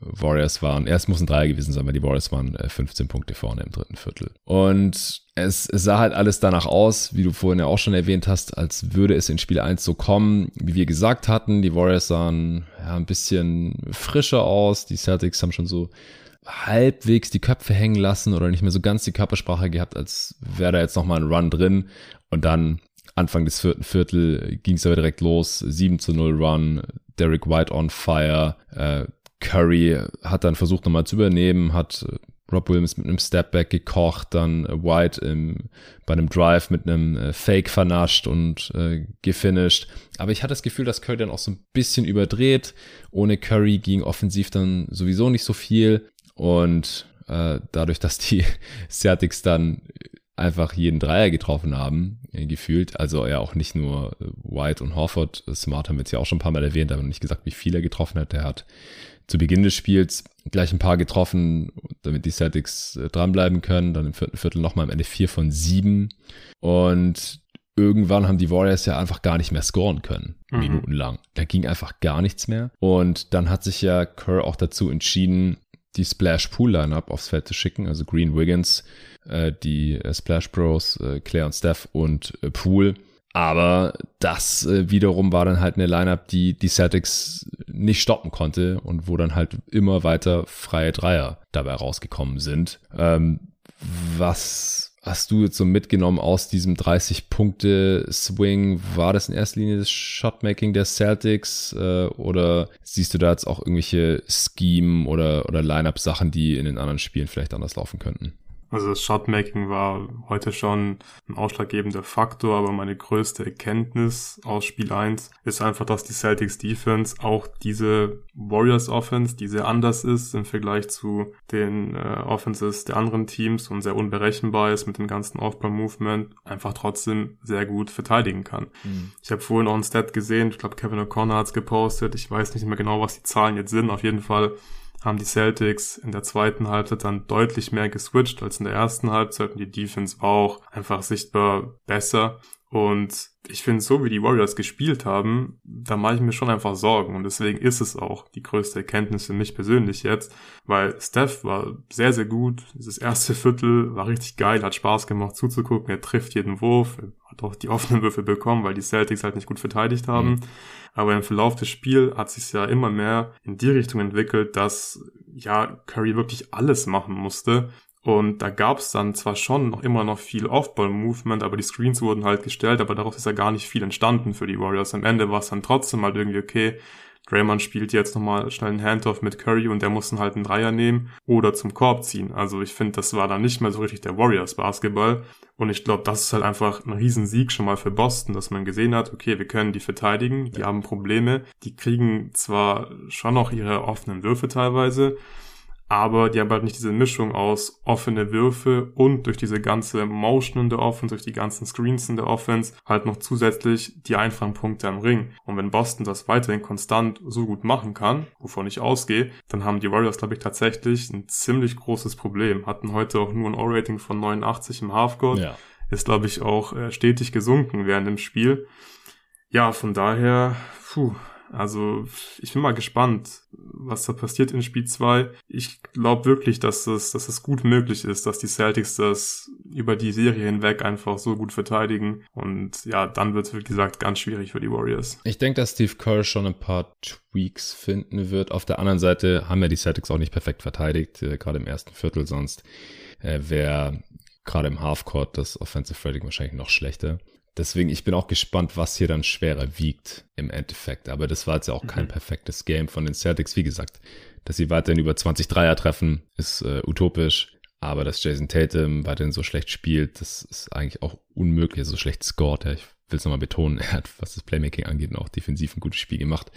Warriors waren, erst muss ein Dreier gewesen sein, weil die Warriors waren 15 äh, Punkte vorne im dritten Viertel. Und es, sah halt alles danach aus, wie du vorhin ja auch schon erwähnt hast, als würde es in Spiel 1 so kommen, wie wir gesagt hatten. Die Warriors sahen ja ein bisschen frischer aus. Die Celtics haben schon so halbwegs die Köpfe hängen lassen oder nicht mehr so ganz die Körpersprache gehabt, als wäre da jetzt nochmal ein Run drin. Und dann Anfang des vierten Viertel ging es aber direkt los. 7 zu 0 Run, Derek White on fire, äh, Curry hat dann versucht nochmal zu übernehmen, hat äh, Rob Williams mit einem Stepback gekocht, dann äh, White im, bei einem Drive mit einem äh, Fake vernascht und äh, gefinisht. Aber ich hatte das Gefühl, dass Curry dann auch so ein bisschen überdreht. Ohne Curry ging offensiv dann sowieso nicht so viel. Und äh, dadurch, dass die Celtics dann einfach jeden Dreier getroffen haben, gefühlt. Also ja auch nicht nur White und Horford. Smart haben wir jetzt ja auch schon ein paar Mal erwähnt, aber nicht gesagt, wie viel er getroffen hat. Er hat zu Beginn des Spiels gleich ein paar getroffen, damit die Celtics äh, dranbleiben können. Dann im vierten Viertel nochmal am Ende vier von sieben. Und irgendwann haben die Warriors ja einfach gar nicht mehr scoren können, mhm. minutenlang. Da ging einfach gar nichts mehr. Und dann hat sich ja Kerr auch dazu entschieden, die Splash Pool Lineup aufs Feld zu schicken, also Green Wiggins, äh, die äh, Splash Bros, äh, Claire und Steph und äh, Pool aber das äh, wiederum war dann halt eine Lineup, die die Celtics nicht stoppen konnte und wo dann halt immer weiter freie Dreier dabei rausgekommen sind. Ähm, was hast du jetzt so mitgenommen aus diesem 30-Punkte-Swing? War das in erster Linie das Shotmaking der Celtics äh, oder siehst du da jetzt auch irgendwelche Scheme oder, oder Lineup-Sachen, die in den anderen Spielen vielleicht anders laufen könnten? Also das Shotmaking war heute schon ein ausschlaggebender Faktor, aber meine größte Erkenntnis aus Spiel 1 ist einfach, dass die Celtics Defense auch diese Warriors Offense, die sehr anders ist im Vergleich zu den äh, Offenses der anderen Teams und sehr unberechenbar ist mit dem ganzen Off-Ball-Movement, einfach trotzdem sehr gut verteidigen kann. Mhm. Ich habe vorhin auch ein Stat gesehen, ich glaube Kevin O'Connor hat es gepostet, ich weiß nicht mehr genau, was die Zahlen jetzt sind, auf jeden Fall haben die Celtics in der zweiten Halbzeit dann deutlich mehr geswitcht als in der ersten Halbzeit und die Defense war auch einfach sichtbar besser. Und ich finde, so wie die Warriors gespielt haben, da mache ich mir schon einfach Sorgen. Und deswegen ist es auch die größte Erkenntnis für mich persönlich jetzt, weil Steph war sehr, sehr gut. Dieses erste Viertel war richtig geil, hat Spaß gemacht zuzugucken. Er trifft jeden Wurf, er hat auch die offenen Würfe bekommen, weil die Celtics halt nicht gut verteidigt haben. Mhm. Aber im Verlauf des Spiels hat sich ja immer mehr in die Richtung entwickelt, dass ja Curry wirklich alles machen musste. Und da gab es dann zwar schon noch immer noch viel Off-Ball-Movement, aber die Screens wurden halt gestellt, aber daraus ist ja gar nicht viel entstanden für die Warriors. Am Ende war es dann trotzdem halt irgendwie okay, Draymond spielt jetzt nochmal schnell einen Handoff mit Curry und der muss dann halt einen Dreier nehmen oder zum Korb ziehen. Also ich finde, das war dann nicht mehr so richtig der Warriors Basketball. Und ich glaube, das ist halt einfach ein Riesensieg schon mal für Boston, dass man gesehen hat, okay, wir können die verteidigen, die haben Probleme, die kriegen zwar schon noch ihre offenen Würfe teilweise, aber die haben halt nicht diese Mischung aus offene Würfe und durch diese ganze Motion in der Offense, durch die ganzen Screens in der Offense halt noch zusätzlich die Einfangpunkte am Ring. Und wenn Boston das weiterhin konstant so gut machen kann, wovon ich ausgehe, dann haben die Warriors, glaube ich, tatsächlich ein ziemlich großes Problem. Hatten heute auch nur ein O-Rating von 89 im Halfcourt. Ja. Ist, glaube ich, auch äh, stetig gesunken während dem Spiel. Ja, von daher, puh, also ich bin mal gespannt, was da passiert in Spiel 2. Ich glaube wirklich, dass es, dass es gut möglich ist, dass die Celtics das über die Serie hinweg einfach so gut verteidigen. Und ja, dann wird es, wie gesagt, ganz schwierig für die Warriors. Ich denke, dass Steve Kerr schon ein paar Tweaks finden wird. Auf der anderen Seite haben ja die Celtics auch nicht perfekt verteidigt, äh, gerade im ersten Viertel sonst. Äh, wäre gerade im Halfcourt das Offensive Rating wahrscheinlich noch schlechter. Deswegen, ich bin auch gespannt, was hier dann schwerer wiegt im Endeffekt. Aber das war jetzt ja auch kein mhm. perfektes Game von den Celtics. Wie gesagt, dass sie weiterhin über 20 Dreier treffen, ist äh, utopisch. Aber dass Jason Tatum weiterhin so schlecht spielt, das ist eigentlich auch unmöglich, so schlecht scored. Ja, ich will es nochmal betonen, er hat, was das Playmaking angeht, auch defensiv ein gutes Spiel gemacht.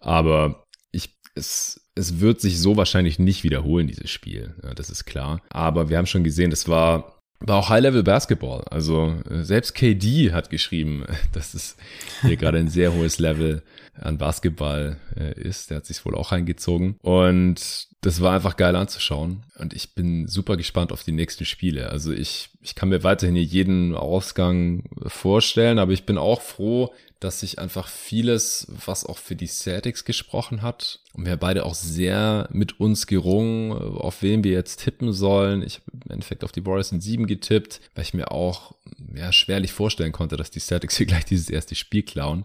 Aber ich, es, es wird sich so wahrscheinlich nicht wiederholen, dieses Spiel. Ja, das ist klar. Aber wir haben schon gesehen, das war war auch High-Level-Basketball. Also äh, selbst KD hat geschrieben, dass es hier gerade ein sehr hohes Level an Basketball äh, ist. Der hat sich wohl auch reingezogen. Und das war einfach geil anzuschauen. Und ich bin super gespannt auf die nächsten Spiele. Also ich, ich kann mir weiterhin hier jeden Ausgang vorstellen, aber ich bin auch froh, dass sich einfach vieles, was auch für die Celtics gesprochen hat, und wir beide auch sehr mit uns gerungen, auf wen wir jetzt tippen sollen. Ich habe im Endeffekt auf die Warriors in sieben getippt, weil ich mir auch ja, schwerlich vorstellen konnte, dass die Celtics hier gleich dieses erste Spiel klauen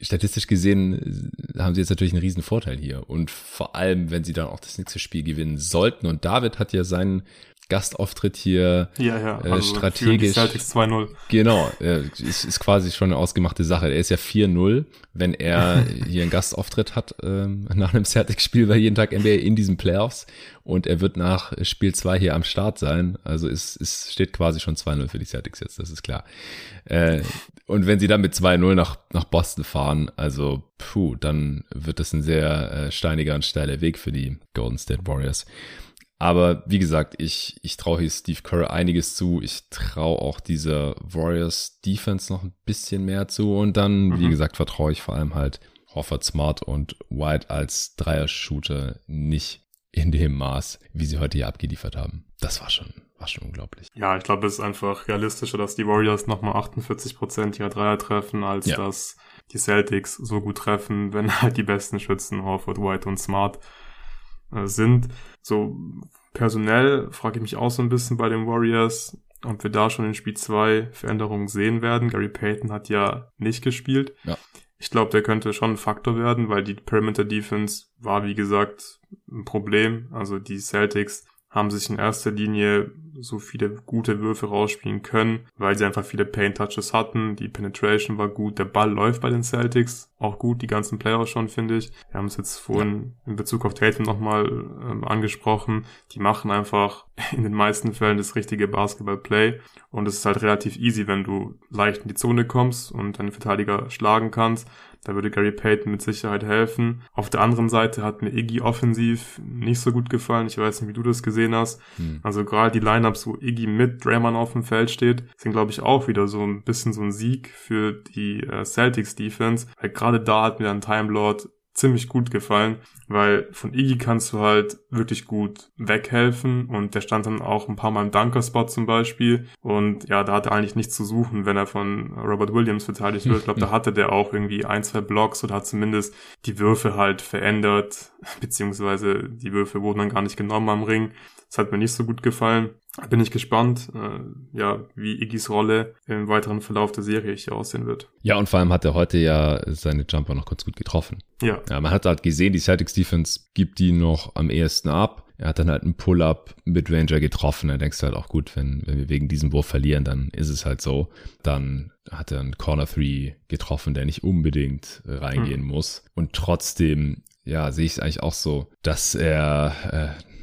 statistisch gesehen haben sie jetzt natürlich einen riesen Vorteil hier. Und vor allem, wenn sie dann auch das nächste Spiel gewinnen sollten. Und David hat ja seinen Gastauftritt hier ja, ja, äh, also strategisch. Celtics 2-0. Genau, äh, ist, ist quasi schon eine ausgemachte Sache. Er ist ja 4-0, wenn er hier einen Gastauftritt hat ähm, nach einem Celtics-Spiel bei jeden Tag NBA in diesen Playoffs und er wird nach Spiel 2 hier am Start sein. Also es, es steht quasi schon 2-0 für die Celtics jetzt, das ist klar. Äh, und wenn sie dann mit 2-0 nach, nach Boston fahren, also puh, dann wird das ein sehr äh, steiniger und steiler Weg für die Golden State Warriors. Aber wie gesagt, ich, ich traue hier Steve Kerr einiges zu. Ich traue auch dieser Warriors Defense noch ein bisschen mehr zu. Und dann, mhm. wie gesagt, vertraue ich vor allem halt Hoffert Smart und White als Dreier-Shooter nicht in dem Maß, wie sie heute hier abgeliefert haben. Das war schon, war schon unglaublich. Ja, ich glaube, es ist einfach realistischer, dass die Warriors nochmal 48 Prozent ihrer Dreier treffen, als ja. dass die Celtics so gut treffen, wenn halt die besten Schützen Horford, White und Smart sind. So personell frage ich mich auch so ein bisschen bei den Warriors, ob wir da schon in Spiel 2 Veränderungen sehen werden. Gary Payton hat ja nicht gespielt. Ja. Ich glaube, der könnte schon ein Faktor werden, weil die Perimeter Defense war, wie gesagt, ein Problem. Also die Celtics haben sich in erster Linie so viele gute Würfe rausspielen können, weil sie einfach viele Paint Touches hatten. Die Penetration war gut. Der Ball läuft bei den Celtics auch gut. Die ganzen Player schon, finde ich. Wir haben es jetzt vorhin in Bezug auf Tatum nochmal ähm, angesprochen. Die machen einfach in den meisten Fällen das richtige Basketball-Play. Und es ist halt relativ easy, wenn du leicht in die Zone kommst und deinen Verteidiger schlagen kannst da würde Gary Payton mit Sicherheit helfen. Auf der anderen Seite hat mir Iggy offensiv nicht so gut gefallen. Ich weiß nicht, wie du das gesehen hast. Hm. Also gerade die Lineups, wo Iggy mit Draymond auf dem Feld steht, sind glaube ich auch wieder so ein bisschen so ein Sieg für die äh, Celtics Defense. Weil gerade da hat mir ein Time Lord ziemlich gut gefallen, weil von Iggy kannst du halt wirklich gut weghelfen und der stand dann auch ein paar Mal im Dunker-Spot zum Beispiel und ja, da hat er eigentlich nichts zu suchen, wenn er von Robert Williams verteidigt wird. Ich glaube, da hatte der auch irgendwie ein, zwei Blocks oder hat zumindest die Würfe halt verändert, beziehungsweise die Würfe wurden dann gar nicht genommen am Ring. Das hat mir nicht so gut gefallen. Bin ich gespannt, äh, ja, wie Iggys Rolle im weiteren Verlauf der Serie hier aussehen wird. Ja, und vor allem hat er heute ja seine Jumper noch ganz gut getroffen. Ja. ja man hat halt gesehen, die Celtics Defense gibt die noch am ehesten ab. Er hat dann halt einen Pull-up mit Ranger getroffen. Da denkst du halt auch gut, wenn, wenn wir wegen diesem Wurf verlieren, dann ist es halt so. Dann hat er einen Corner 3 getroffen, der nicht unbedingt reingehen hm. muss. Und trotzdem ja, sehe ich es eigentlich auch so, dass er äh,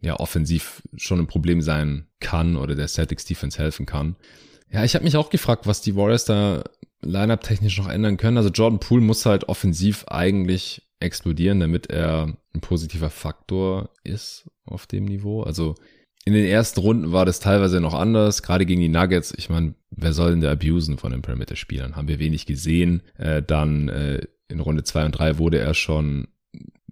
ja offensiv schon ein Problem sein kann oder der Celtics Defense helfen kann. Ja, ich habe mich auch gefragt, was die Warriors da Lineup technisch noch ändern können. Also Jordan Poole muss halt offensiv eigentlich explodieren, damit er ein positiver Faktor ist auf dem Niveau. Also in den ersten Runden war das teilweise noch anders, gerade gegen die Nuggets. Ich meine, wer soll denn da abusen von den Perimeter-Spielern? Haben wir wenig gesehen. Äh, dann äh, in Runde zwei und drei wurde er schon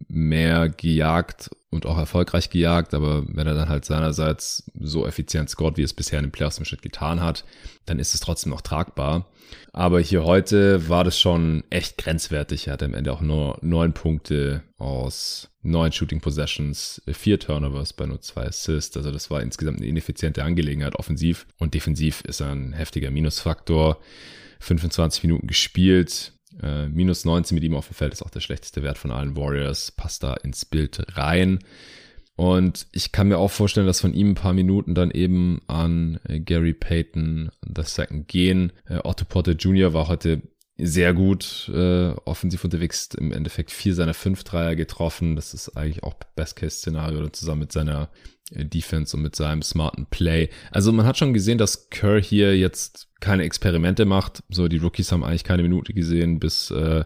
mehr gejagt und auch erfolgreich gejagt, aber wenn er dann halt seinerseits so effizient scored, wie es bisher in den Playoffs im Schnitt getan hat, dann ist es trotzdem noch tragbar. Aber hier heute war das schon echt grenzwertig. Er hatte am Ende auch nur neun Punkte aus neun Shooting Possessions, vier Turnovers bei nur zwei Assists. Also das war insgesamt eine ineffiziente Angelegenheit offensiv und defensiv ist ein heftiger Minusfaktor. 25 Minuten gespielt, äh, minus 19 mit ihm auf dem Feld ist auch der schlechteste Wert von allen Warriors. Passt da ins Bild rein. Und ich kann mir auch vorstellen, dass von ihm ein paar Minuten dann eben an Gary Payton II gehen. Äh, Otto Porter Jr. war heute sehr gut äh, offensiv unterwegs, im Endeffekt vier seiner fünf Dreier getroffen. Das ist eigentlich auch Best-Case-Szenario zusammen mit seiner äh, Defense und mit seinem smarten Play. Also man hat schon gesehen, dass Kerr hier jetzt keine Experimente macht. So, die Rookies haben eigentlich keine Minute gesehen bis äh,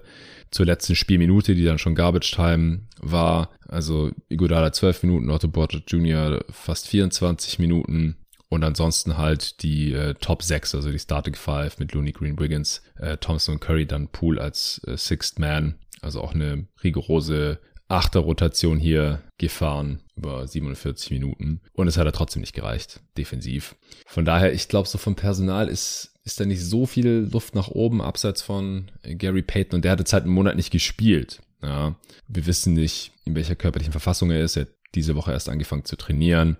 zur letzten Spielminute, die dann schon Garbage Time war. Also Iguodala 12 Minuten, Otto Porter Jr. fast 24 Minuten. Und ansonsten halt die äh, Top 6, also die Starting Five mit Looney Green Wiggins, äh, Thompson und Curry, dann Pool als äh, Sixth Man. Also auch eine rigorose Achter-Rotation hier gefahren über 47 Minuten. Und es hat ja trotzdem nicht gereicht, defensiv. Von daher, ich glaube, so vom Personal ist, ist da nicht so viel Luft nach oben, abseits von Gary Payton. Und der hat jetzt halt einen Monat nicht gespielt. Ja, wir wissen nicht, in welcher körperlichen Verfassung er ist. Er hat diese Woche erst angefangen zu trainieren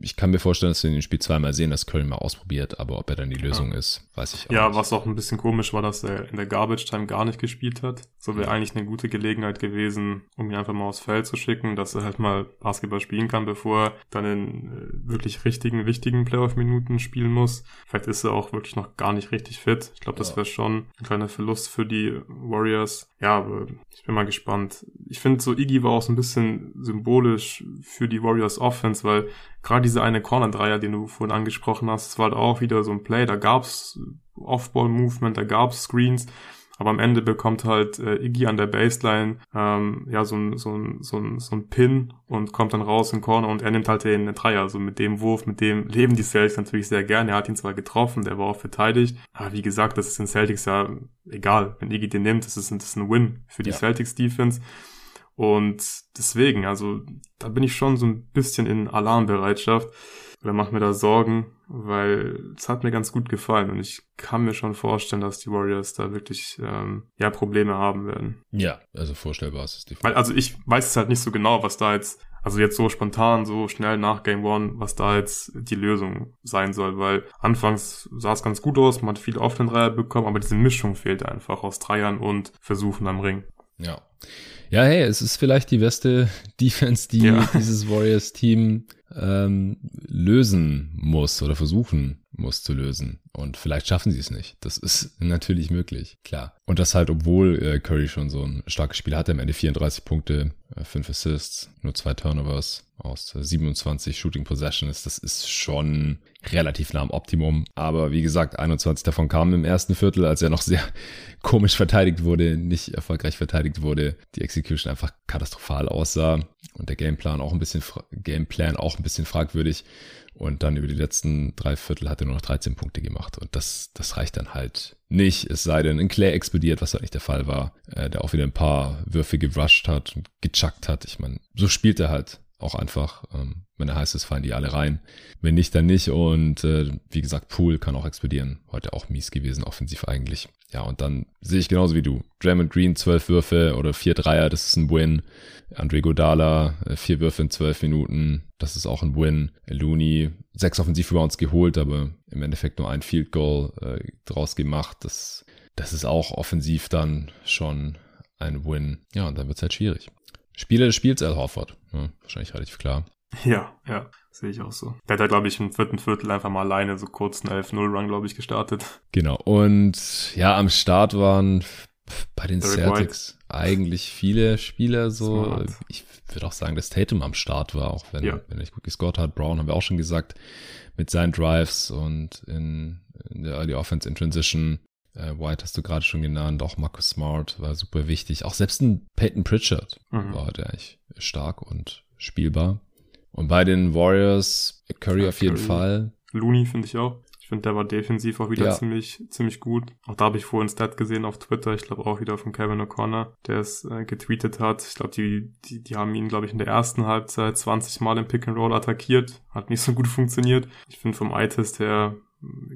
ich kann mir vorstellen, dass wir in dem Spiel zweimal sehen, dass Curry mal ausprobiert, aber ob er dann die Lösung ja. ist, weiß ich auch Ja, nicht. was auch ein bisschen komisch war, dass er in der Garbage Time gar nicht gespielt hat. So wäre ja. eigentlich eine gute Gelegenheit gewesen, um ihn einfach mal aufs Feld zu schicken, dass er halt mal Basketball spielen kann, bevor er dann in äh, wirklich richtigen, wichtigen Playoff-Minuten spielen muss. Vielleicht ist er auch wirklich noch gar nicht richtig fit. Ich glaube, das ja. wäre schon ein kleiner Verlust für die Warriors. Ja, aber ich bin mal gespannt. Ich finde so Iggy war auch so ein bisschen symbolisch für die Warriors Offense, weil gerade diese eine Corner-Dreier, den du vorhin angesprochen hast, das war halt auch wieder so ein Play, da gab's Off-Ball-Movement, da gab's Screens, aber am Ende bekommt halt äh, Iggy an der Baseline ähm, ja so ein, so, ein, so, ein, so ein Pin und kommt dann raus in Corner und er nimmt halt den Dreier. Also mit dem Wurf, mit dem leben die Celtics natürlich sehr gerne. Er hat ihn zwar getroffen, der war auch verteidigt, aber wie gesagt, das ist den Celtics ja egal. Wenn Iggy den nimmt, das ist, das ist ein Win für die ja. Celtics Defense. Und deswegen, also da bin ich schon so ein bisschen in Alarmbereitschaft oder mache mir da Sorgen, weil es hat mir ganz gut gefallen und ich kann mir schon vorstellen, dass die Warriors da wirklich ähm, ja Probleme haben werden. Ja, also vorstellbar ist es definitiv. Weil, also ich weiß es halt nicht so genau, was da jetzt, also jetzt so spontan, so schnell nach Game One, was da jetzt die Lösung sein soll, weil anfangs sah es ganz gut aus, man hat viele offenen Dreier bekommen, aber diese Mischung fehlt einfach aus Dreiern und Versuchen am Ring. Ja. Ja, hey, es ist vielleicht die beste Defense, die ja. dieses Warriors-Team ähm, lösen muss oder versuchen muss zu lösen. Und vielleicht schaffen sie es nicht. Das ist natürlich möglich, klar. Und das halt, obwohl äh, Curry schon so ein starkes Spiel hatte, am Ende 34 Punkte, äh, 5 Assists, nur zwei Turnovers aus 27 Shooting Possessions. Das ist schon relativ nah am Optimum. Aber wie gesagt, 21 davon kamen im ersten Viertel, als er noch sehr komisch verteidigt wurde, nicht erfolgreich verteidigt wurde. Die Execution einfach katastrophal aussah und der Gameplan auch ein bisschen, Gameplan auch ein bisschen fragwürdig. Und dann über die letzten drei Viertel hat er nur noch 13 Punkte gemacht. Und das, das reicht dann halt nicht. Es sei denn, ein Clay explodiert, was halt nicht der Fall war. Äh, der auch wieder ein paar Würfe gerusht hat und gechuckt hat. Ich meine, so spielt er halt auch einfach. Ähm, wenn er heißt es, fallen die alle rein. Wenn nicht, dann nicht. Und äh, wie gesagt, Pool kann auch explodieren. Heute auch mies gewesen, offensiv eigentlich. Ja, und dann sehe ich genauso wie du. Draymond Green, zwölf Würfe oder vier Dreier, das ist ein Win. Andre Godala, äh, vier Würfe in zwölf Minuten, das ist auch ein Win. Looney, sechs Offensivrebounds geholt, aber im Endeffekt nur ein Field Goal äh, draus gemacht. Das, das ist auch offensiv dann schon ein Win. Ja, und dann wird es halt schwierig. Spieler des Spiels Al Horford. Ja, wahrscheinlich relativ klar. Ja, ja, sehe ich auch so. Der hat ja, glaube ich, im vierten Viertel einfach mal alleine so kurz einen 11-0-Run, glaube ich, gestartet. Genau. Und ja, am Start waren bei den Derek Celtics White. eigentlich viele Spieler so. Smart. Ich würde auch sagen, dass Tatum am Start war, auch wenn, ja. wenn er nicht gut gescored hat. Brown haben wir auch schon gesagt, mit seinen Drives und in, in der Early Offense in Transition. Äh, White hast du gerade schon genannt, auch Marcus Smart war super wichtig. Auch selbst ein Peyton Pritchard mhm. war heute eigentlich stark und spielbar. Und bei den Warriors, Curry ja, auf jeden Curry. Fall. Looney finde ich auch. Ich finde, der war defensiv auch wieder ja. ziemlich, ziemlich gut. Auch da habe ich vorhin Stat gesehen auf Twitter, ich glaube auch wieder von Kevin O'Connor, der es äh, getweetet hat. Ich glaube, die, die, die haben ihn, glaube ich, in der ersten Halbzeit 20 Mal im Pick and Roll attackiert. Hat nicht so gut funktioniert. Ich finde vom Eye-Test her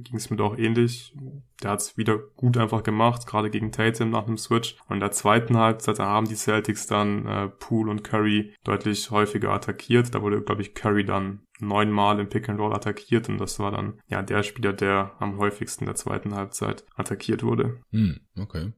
ging es mir doch ähnlich. Der hat es wieder gut einfach gemacht, gerade gegen Tatum nach dem Switch. Und in der zweiten Halbzeit haben die Celtics dann äh, Poole und Curry deutlich häufiger attackiert. Da wurde, glaube ich, Curry dann neunmal im Pick and Roll attackiert und das war dann ja der Spieler, der am häufigsten in der zweiten Halbzeit attackiert wurde. Hm, okay.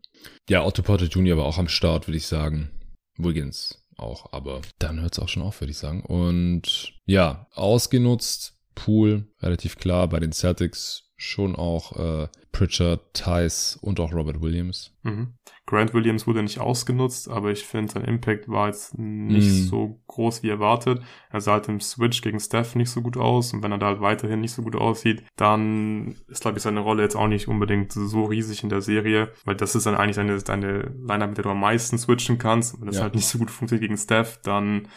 Ja, Otto Porter Jr. war auch am Start, würde ich sagen. Wiggins auch. Aber dann hört es auch schon auf, würde ich sagen. Und ja, ausgenutzt, Pool, relativ klar. Bei den Celtics schon auch äh, Pritchard, Tice und auch Robert Williams. Mhm. Grant Williams wurde nicht ausgenutzt, aber ich finde, sein Impact war jetzt nicht mhm. so groß wie erwartet. Er sah halt im Switch gegen Steph nicht so gut aus und wenn er da halt weiterhin nicht so gut aussieht, dann ist, glaube ich, seine Rolle jetzt auch nicht unbedingt so riesig in der Serie, weil das ist dann eigentlich deine, deine Line-Up, mit der du am meisten switchen kannst. Wenn das ja. halt nicht so gut funktioniert gegen Steph, dann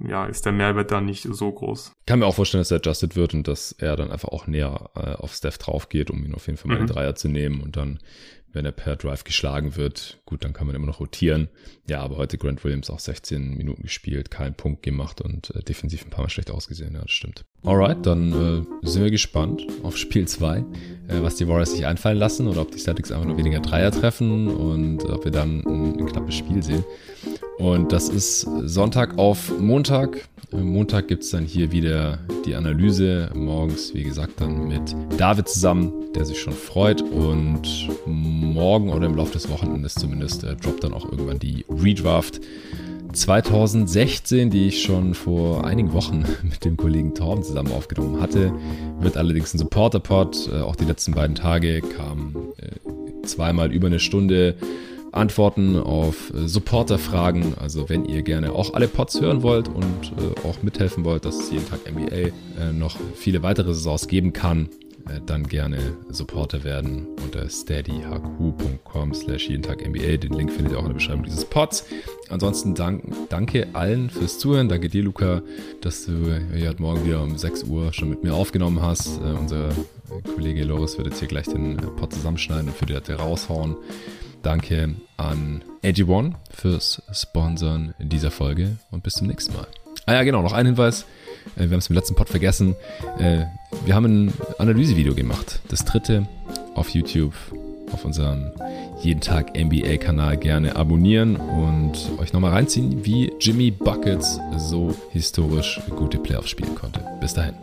ja, ist der Mehrwert da nicht so groß. Kann mir auch vorstellen, dass er adjusted wird und dass er dann einfach auch näher äh, auf Steph drauf geht, um ihn auf jeden Fall mal mhm. den Dreier zu nehmen und dann wenn er per Drive geschlagen wird, gut, dann kann man immer noch rotieren. Ja, aber heute Grant Williams auch 16 Minuten gespielt, keinen Punkt gemacht und äh, defensiv ein paar Mal schlecht ausgesehen. Ja, das stimmt. Alright, dann äh, sind wir gespannt auf Spiel 2, äh, was die Warriors sich einfallen lassen oder ob die Celtics einfach nur weniger Dreier treffen und ob wir dann ein, ein knappes Spiel sehen. Und das ist Sonntag auf Montag. Montag gibt es dann hier wieder die Analyse. Morgens, wie gesagt, dann mit David zusammen, der sich schon freut. Und morgen oder im Laufe des Wochenendes zumindest äh, droppt dann auch irgendwann die Redraft 2016, die ich schon vor einigen Wochen mit dem Kollegen Torben zusammen aufgenommen hatte. Wird allerdings ein Supporter-Pod. Äh, auch die letzten beiden Tage kam äh, zweimal über eine Stunde Antworten auf äh, Supporter-Fragen. Also wenn ihr gerne auch alle Pods hören wollt und äh, auch mithelfen wollt, dass es jeden Tag NBA äh, noch viele weitere Saisons geben kann, dann gerne Supporter werden unter steadyhq.com slash jeden Tag NBA. Den Link findet ihr auch in der Beschreibung dieses Pods. Ansonsten dank, danke allen fürs Zuhören. Danke dir, Luca, dass du heute Morgen wieder um 6 Uhr schon mit mir aufgenommen hast. Unser Kollege Loris wird jetzt hier gleich den Pod zusammenschneiden und für die Datei raushauen. Danke an Edgy One fürs Sponsoren dieser Folge und bis zum nächsten Mal. Ah ja, genau, noch ein Hinweis. Äh, wir haben es im letzten Pod vergessen. Äh, wir haben ein Analysevideo gemacht. Das dritte auf YouTube, auf unserem jeden Tag NBA-Kanal gerne abonnieren und euch nochmal reinziehen, wie Jimmy Buckets so historisch gute Playoffs spielen konnte. Bis dahin.